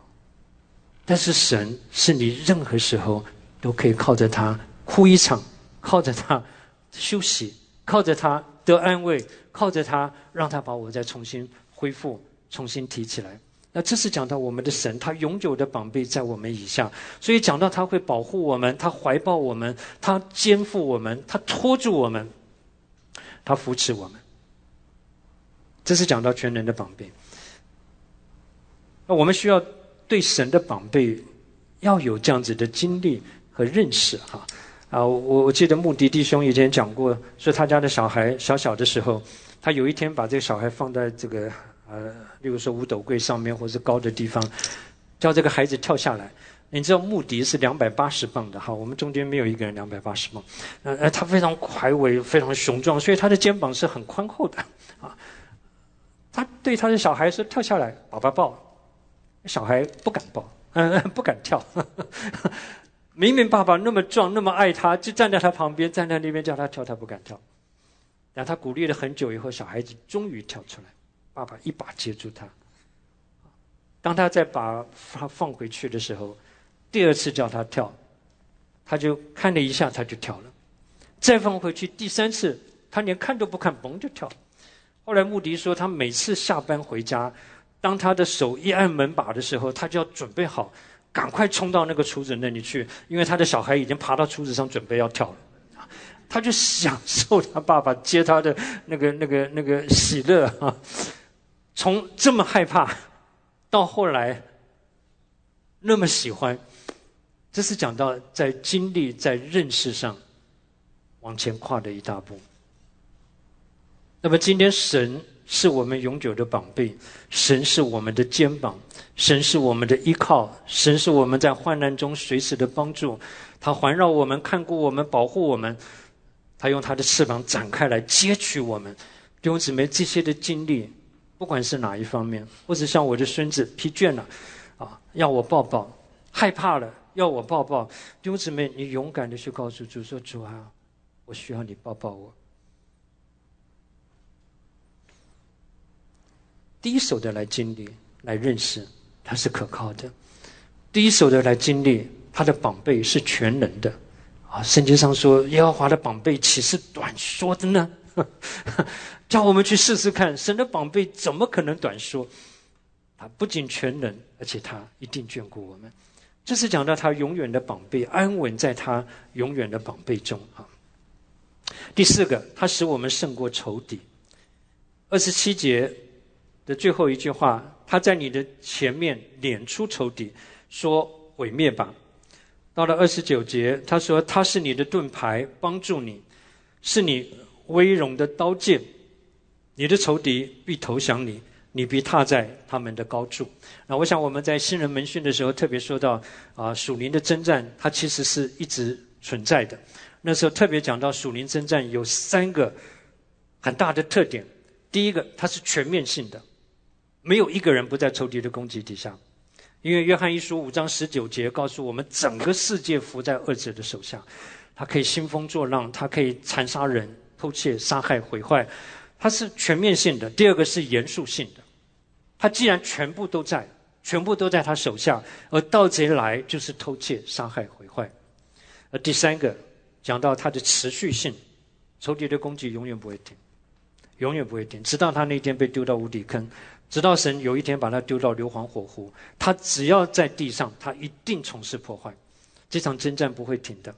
但是神是你任何时候都可以靠着他哭一场，靠着他休息，靠着他得安慰。”靠着他，让他把我再重新恢复、重新提起来。那这是讲到我们的神，他永久的宝贝在我们以下，所以讲到他会保护我们，他怀抱我们，他肩负我们，他托住我们，他扶持我们。这是讲到全能的宝贝。那我们需要对神的宝贝要有这样子的经历和认识，哈。啊，我我记得穆迪弟兄以前讲过，说他家的小孩小小的时候。他有一天把这个小孩放在这个呃，例如说五斗柜上面或者高的地方，叫这个孩子跳下来。你知道穆迪是两百八十磅的哈，我们中间没有一个人两百八十磅。呃，他非常魁伟，非常雄壮，所以他的肩膀是很宽厚的啊。他对他的小孩说：“跳下来，爸爸抱。”小孩不敢抱，嗯，不敢跳。明明爸爸那么壮，那么爱他，就站在他旁边，站在那边叫他跳，他不敢跳。然后他鼓励了很久以后，小孩子终于跳出来，爸爸一把接住他。当他再把他放回去的时候，第二次叫他跳，他就看了一下，他就跳了。再放回去，第三次他连看都不看，嘣就跳。后来穆迪说，他每次下班回家，当他的手一按门把的时候，他就要准备好，赶快冲到那个厨子那里去，因为他的小孩已经爬到厨子上准备要跳了。他就享受他爸爸接他的那个、那个、那个喜乐啊！从这么害怕，到后来那么喜欢，这是讲到在经历、在认识上往前跨的一大步。那么今天，神是我们永久的宝贝，神是我们的肩膀，神是我们的依靠，神是我们在患难中随时的帮助。他环绕我们，看顾我们，保护我们。他用他的翅膀展开来接取我们，弟兄姊妹，这些的经历，不管是哪一方面，或者像我的孙子疲倦了，啊，要我抱抱，害怕了，要我抱抱，弟兄姊妹，你勇敢的去告诉主说：“主啊，我需要你抱抱我。”第一手的来经历，来认识他是可靠的；第一手的来经历他的宝贝是全能的。啊，圣经上说耶和华的宝贝岂是短说的呢？叫我们去试试看，神的宝贝怎么可能短说？他不仅全能，而且他一定眷顾我们。这是讲到他永远的宝贝，安稳在他永远的宝贝中啊。第四个，他使我们胜过仇敌。二十七节的最后一句话，他在你的前面撵出仇敌，说毁灭吧。到了二十九节，他说：“他是你的盾牌，帮助你，是你威荣的刀剑。你的仇敌必投降你，你必踏在他们的高处。”那我想我们在新人门训的时候特别说到啊，属灵的征战，它其实是一直存在的。那时候特别讲到属灵征战有三个很大的特点：第一个，它是全面性的，没有一个人不在仇敌的攻击底下。因为约翰一书五章十九节告诉我们，整个世界伏在恶者的手下，他可以兴风作浪，他可以残杀人，偷窃、杀害、毁坏，他是全面性的；第二个是严肃性的。他既然全部都在，全部都在他手下，而盗贼来就是偷窃、杀害、毁坏。而第三个讲到他的持续性，仇敌的攻击永远不会停，永远不会停，直到他那天被丢到无底坑，直到神有一天把他丢到硫磺火湖，他只要在地上，他一定从事破坏。这场征战不会停的。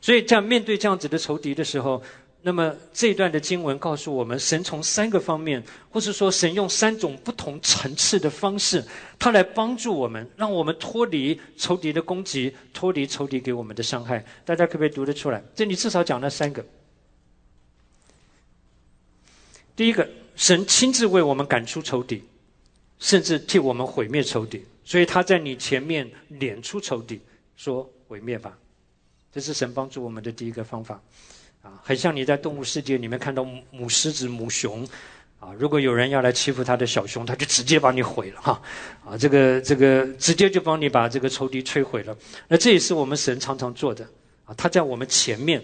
所以，在面对这样子的仇敌的时候。那么这一段的经文告诉我们，神从三个方面，或是说神用三种不同层次的方式，他来帮助我们，让我们脱离仇敌的攻击，脱离仇敌给我们的伤害。大家可不可以读得出来？这里至少讲了三个。第一个，神亲自为我们赶出仇敌，甚至替我们毁灭仇敌，所以他在你前面撵出仇敌，说毁灭吧。这是神帮助我们的第一个方法。啊，很像你在动物世界里面看到母狮子、母熊，啊，如果有人要来欺负他的小熊，他就直接把你毁了哈，啊，这个这个直接就帮你把这个仇敌摧毁了。那这也是我们神常常做的啊，他在我们前面。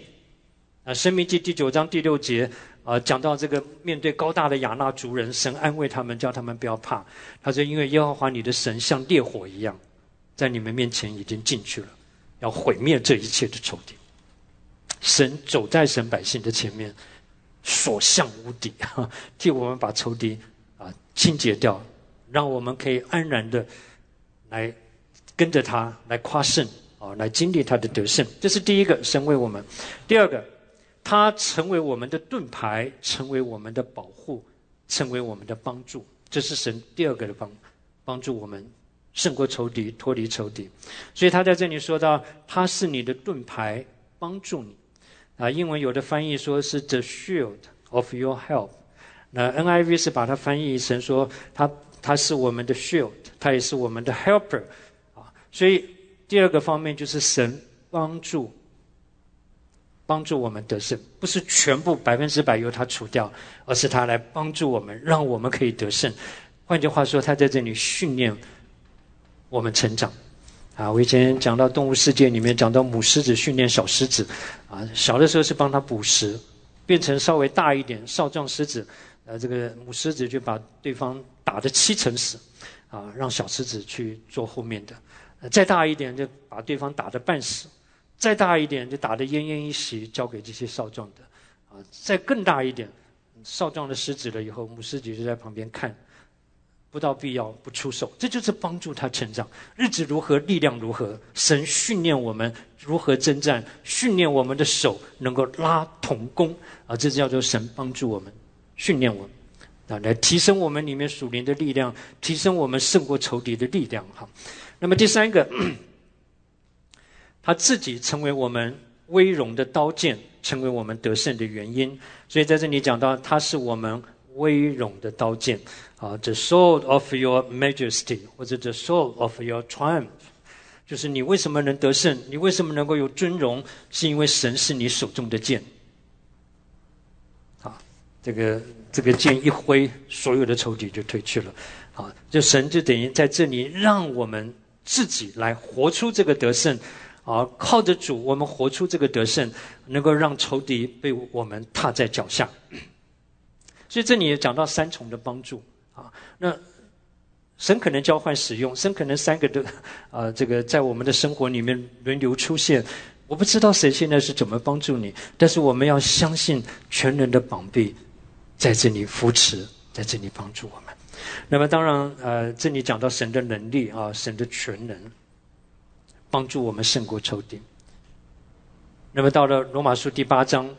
啊，《生命记》第九章第六节啊，讲到这个面对高大的亚纳族人，神安慰他们，叫他们不要怕。他说：“因为耶和华你的神像烈火一样，在你们面前已经进去了，要毁灭这一切的仇敌。”神走在神百姓的前面，所向无敌，替我们把仇敌啊清洁掉，让我们可以安然的来跟着他来夸胜啊，来经历他的得胜。这是第一个，神为我们；第二个，他成为我们的盾牌，成为我们的保护，成为我们的帮助。这是神第二个的帮帮助我们胜过仇敌，脱离仇敌。所以他在这里说到，他是你的盾牌，帮助你。啊，英文有的翻译说是 the shield of your help，那 NIV 是把它翻译成说，它它是我们的 shield，它也是我们的 helper，啊，所以第二个方面就是神帮助，帮助我们得胜，不是全部百分之百由他除掉，而是他来帮助我们，让我们可以得胜。换句话说，他在这里训练我们成长。啊，我以前讲到动物世界里面，讲到母狮子训练小狮子，啊，小的时候是帮它捕食，变成稍微大一点少壮狮子，呃，这个母狮子就把对方打得七成死，啊，让小狮子去做后面的，再大一点就把对方打得半死，再大一点就打得奄奄一息，交给这些少壮的，啊，再更大一点，少壮的狮子了以后，母狮子就在旁边看。不到必要不出手，这就是帮助他成长。日子如何，力量如何。神训练我们如何征战，训练我们的手能够拉铜弓啊，这叫做神帮助我们，训练我们啊，来提升我们里面属灵的力量，提升我们胜过仇敌的力量。哈，那么第三个，他自己成为我们威荣的刀剑，成为我们得胜的原因。所以在这里讲到，他是我们威荣的刀剑。啊，the sword of your majesty，或者 the sword of your triumph，就是你为什么能得胜？你为什么能够有尊荣？是因为神是你手中的剑。啊，这个这个剑一挥，所有的仇敌就退去了。啊，就神就等于在这里让我们自己来活出这个得胜。啊，靠着主，我们活出这个得胜，能够让仇敌被我们踏在脚下。所以这里也讲到三重的帮助。啊，那神可能交换使用，神可能三个都啊，这个在我们的生活里面轮流出现。我不知道神现在是怎么帮助你，但是我们要相信全能的膀臂在这里扶持，在这里帮助我们。那么当然，呃，这里讲到神的能力啊，神的全能帮助我们胜过仇敌。那么到了罗马书第八章，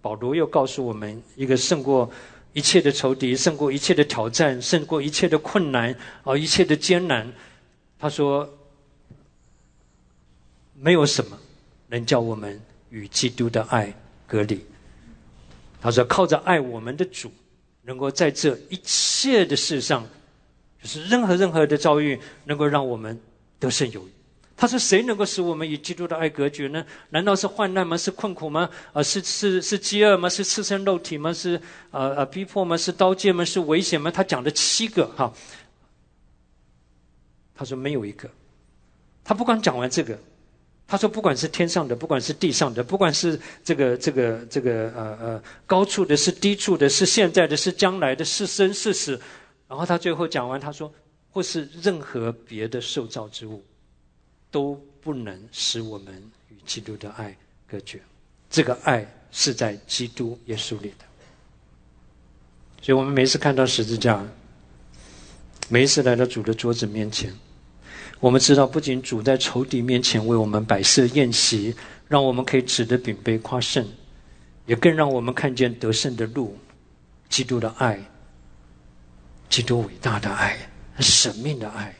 保罗又告诉我们一个胜过。一切的仇敌胜过一切的挑战，胜过一切的困难啊，一切的艰难。他说：“没有什么能叫我们与基督的爱隔离。”他说：“靠着爱我们的主，能够在这一切的事上，就是任何任何的遭遇，能够让我们得胜有余。”他说：“谁能够使我们与基督的爱隔绝呢？难道是患难吗？是困苦吗？啊，是是是饥饿吗？是赤身肉体吗？是呃呃逼迫吗？是刀剑吗？是危险吗？”他讲了七个哈，他说没有一个。他不光讲完这个，他说，不管是天上的，不管是地上的，不管是这个这个这个呃呃高处的，是低处的，是现在的，是将来的，是生是死。然后他最后讲完，他说，或是任何别的受造之物，都不能使我们与基督的爱隔绝。这个爱是在基督耶稣里的。所以我们每次看到十字架，每一次来到主的桌子面前。我们知道，不仅主在仇敌面前为我们摆设宴席，让我们可以指着饼杯夸胜，也更让我们看见得胜的路，基督的爱，基督伟大的爱，神命的爱，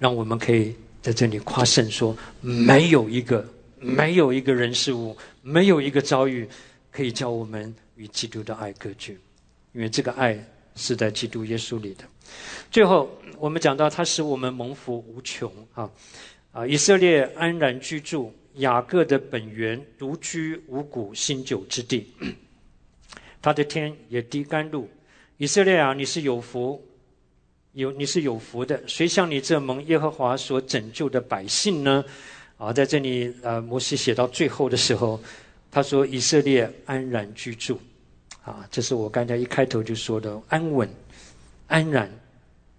让我们可以在这里夸胜，说没有一个，没有一个人事物，没有一个遭遇，可以叫我们与基督的爱隔绝，因为这个爱是在基督耶稣里的。最后。我们讲到，它使我们蒙福无穷啊！啊，以色列安然居住，雅各的本源独居五谷新酒之地，他的天也滴甘露。以色列啊，你是有福，有你是有福的。谁像你这蒙耶和华所拯救的百姓呢？啊，在这里，呃，摩西写到最后的时候，他说：“以色列安然居住。”啊，这是我刚才一开头就说的安稳、安然。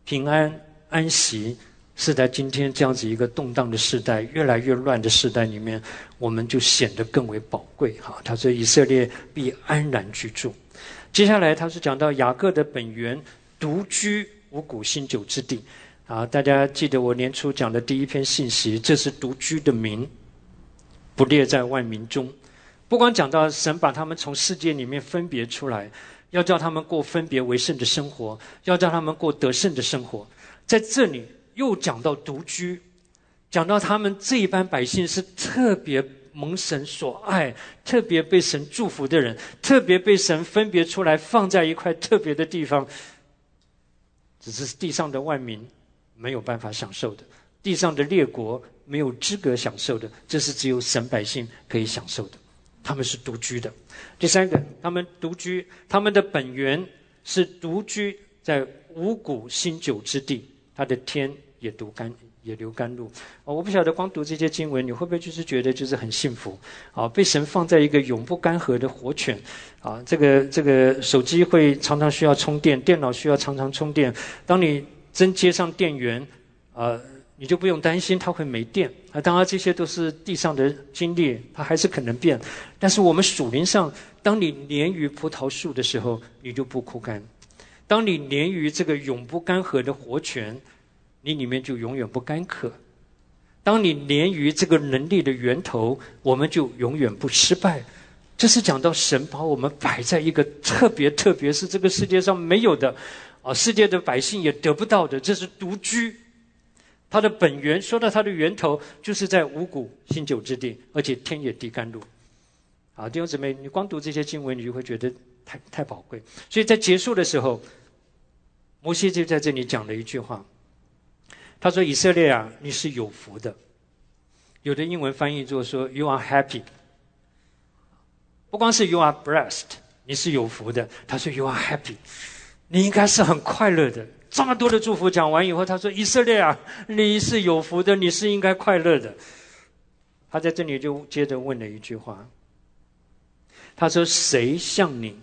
平安安息是在今天这样子一个动荡的时代、越来越乱的时代里面，我们就显得更为宝贵。哈，他说以色列必安然居住。接下来他是讲到雅各的本源独居五谷新酒之地。啊，大家记得我年初讲的第一篇信息，这是独居的名，不列在万民中。不光讲到神把他们从世界里面分别出来。要叫他们过分别为圣的生活，要叫他们过得胜的生活。在这里又讲到独居，讲到他们这一班百姓是特别蒙神所爱、特别被神祝福的人，特别被神分别出来放在一块特别的地方，只是地上的万民没有办法享受的，地上的列国没有资格享受的，这是只有神百姓可以享受的。他们是独居的。第三个，他们独居，他们的本源是独居在五谷新酒之地，他的天也读甘也流甘露。我不晓得光读这些经文，你会不会就是觉得就是很幸福？啊，被神放在一个永不干涸的活泉。啊，这个这个手机会常常需要充电，电脑需要常常充电。当你真接上电源，啊。你就不用担心它会没电啊！当然，这些都是地上的经历，它还是可能变。但是我们属灵上，当你连于葡萄树的时候，你就不枯干；当你连于这个永不干涸的活泉，你里面就永远不干渴；当你连于这个能力的源头，我们就永远不失败。这是讲到神把我们摆在一个特别，特别是这个世界上没有的啊，世界的百姓也得不到的，这是独居。它的本源，说到它的源头，就是在五谷新酒之地，而且天也地甘露。啊，弟兄姊妹，你光读这些经文，你就会觉得太太宝贵。所以在结束的时候，摩西就在这里讲了一句话，他说：“以色列啊，你是有福的。”有的英文翻译作说：“You are happy。”不光是 “You are blessed”，你是有福的。他说：“You are happy。”你应该是很快乐的。这么多的祝福讲完以后，他说：“以色列啊，你是有福的，你是应该快乐的。”他在这里就接着问了一句话：“他说，谁像你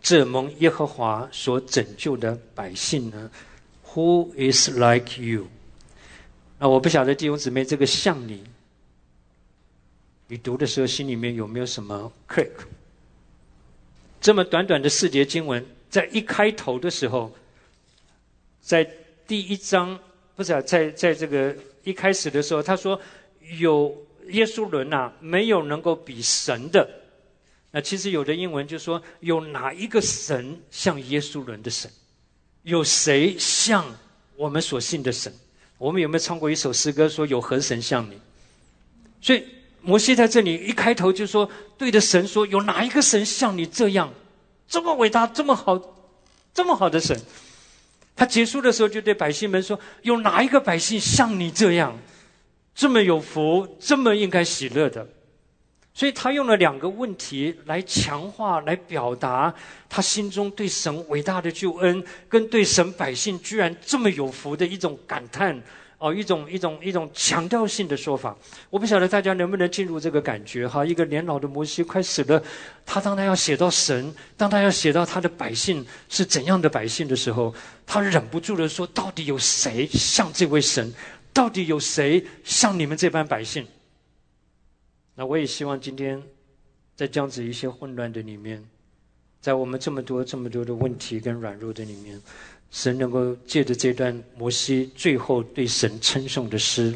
这蒙耶和华所拯救的百姓呢？Who is like you？” 那我不晓得弟兄姊妹，这个像你，你读的时候心里面有没有什么 click？这么短短的四节经文，在一开头的时候。在第一章，不是啊在在这个一开始的时候，他说有耶稣伦呐，没有能够比神的。那其实有的英文就说有哪一个神像耶稣伦的神？有谁像我们所信的神？我们有没有唱过一首诗歌说有何神像你？所以摩西在这里一开头就说对着神说有哪一个神像你这样这么伟大这么好这么好的神？他结束的时候就对百姓们说：“有哪一个百姓像你这样，这么有福，这么应该喜乐的？”所以他用了两个问题来强化、来表达他心中对神伟大的救恩，跟对神百姓居然这么有福的一种感叹。哦，一种一种一种强调性的说法。我不晓得大家能不能进入这个感觉哈？一个年老的摩西快死了，他当他要写到神，当他要写到他的百姓是怎样的百姓的时候，他忍不住的说：到底有谁像这位神？到底有谁像你们这班百姓？那我也希望今天，在这样子一些混乱的里面，在我们这么多这么多的问题跟软弱的里面。神能够借着这段摩西最后对神称颂的诗，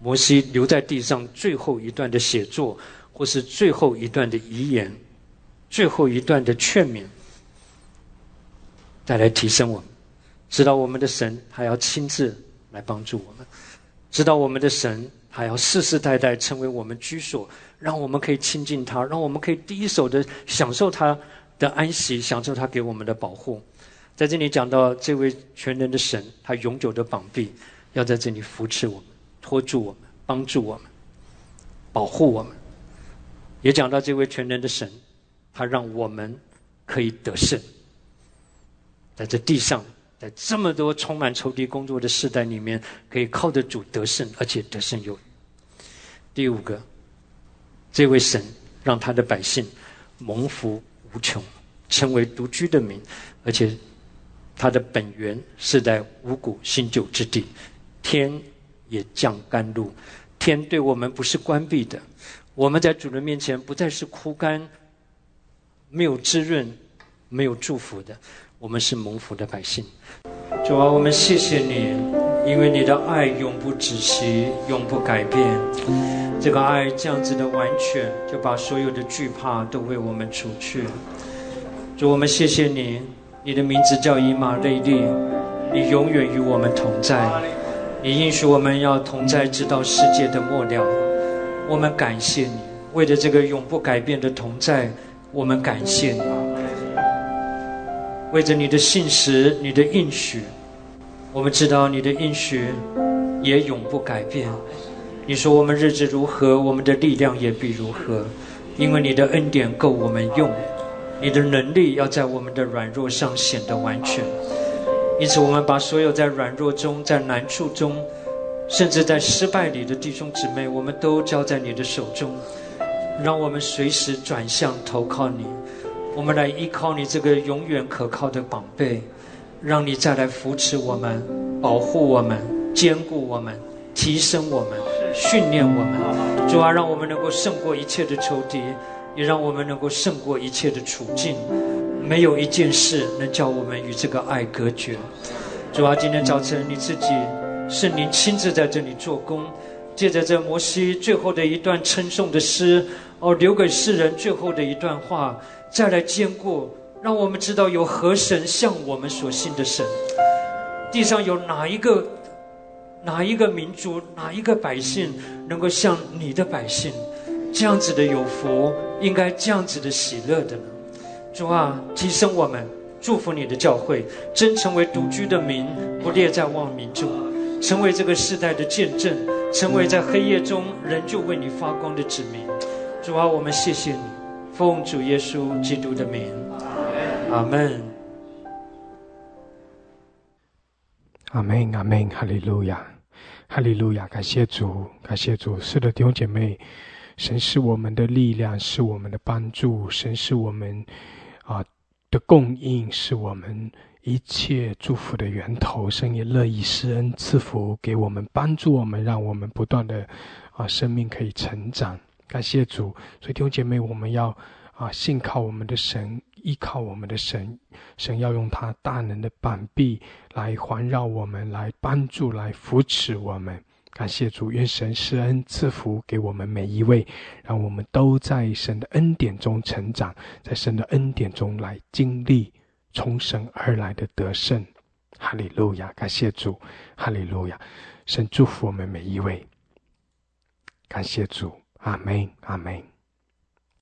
摩西留在地上最后一段的写作，或是最后一段的遗言，最后一段的劝勉，带来提升我们，知道我们的神还要亲自来帮助我们，知道我们的神还要世世代代成为我们居所，让我们可以亲近他，让我们可以第一手的享受他的安息，享受他给我们的保护。在这里讲到这位全能的神，他永久的膀臂要在这里扶持我们、托住我们、帮助我们、保护我们。也讲到这位全能的神，他让我们可以得胜。在这地上，在这么多充满仇敌工作的时代里面，可以靠得住得胜，而且得胜有余。第五个，这位神让他的百姓蒙福无穷，成为独居的民，而且。他的本源是在五谷新旧之地，天也降甘露，天对我们不是关闭的，我们在主人面前不再是枯干、没有滋润、没有祝福的，我们是蒙福的百姓。主啊，我们谢谢你，因为你的爱永不止息，永不改变。这个爱这样子的完全，就把所有的惧怕都为我们除去。主，我们谢谢你。你的名字叫以马内利，你永远与我们同在。你应许我们要同在，直到世界的末了。我们感谢你，为了这个永不改变的同在，我们感谢你。为着你的信实，你的应许，我们知道你的应许也永不改变。你说我们日子如何，我们的力量也必如何，因为你的恩典够我们用。你的能力要在我们的软弱上显得完全，因此，我们把所有在软弱中、在难处中，甚至在失败里的弟兄姊妹，我们都交在你的手中，让我们随时转向投靠你。我们来依靠你这个永远可靠的宝贝，让你再来扶持我们、保护我们、坚固我们、提升我们、训练我们。主啊，让我们能够胜过一切的仇敌。也让我们能够胜过一切的处境，没有一件事能叫我们与这个爱隔绝。主啊，今天早晨你自己圣灵亲自在这里做工，借着这摩西最后的一段称颂的诗，哦，留给世人最后的一段话，再来兼顾，让我们知道有何神像我们所信的神。地上有哪一个、哪一个民族、哪一个百姓能够像你的百姓？这样子的有福，应该这样子的喜乐的呢？主啊，提升我们，祝福你的教会，真成为独居的民，不列在万民中，成为这个时代的见证，成为在黑夜中仍旧为你发光的子民。主啊，我们谢谢你，奉主耶稣基督的名，阿门。阿门，阿门，哈利路亚，哈利路亚，感谢主，感谢主。是的，弟兄姐妹。神是我们的力量，是我们的帮助。神是我们啊的供应，是我们一切祝福的源头。神也乐意施恩赐福给我们，帮助我们，让我们不断的啊生命可以成长。感谢主，所以弟兄姐妹，我们要啊信靠我们的神，依靠我们的神。神要用他大能的板臂来环绕我们，来帮助，来扶持我们。感谢主，愿神施恩赐福给我们每一位，让我们都在神的恩典中成长，在神的恩典中来经历从神而来的得胜。哈利路亚！感谢主，哈利路亚！神祝福我们每一位。感谢主，阿门，阿门。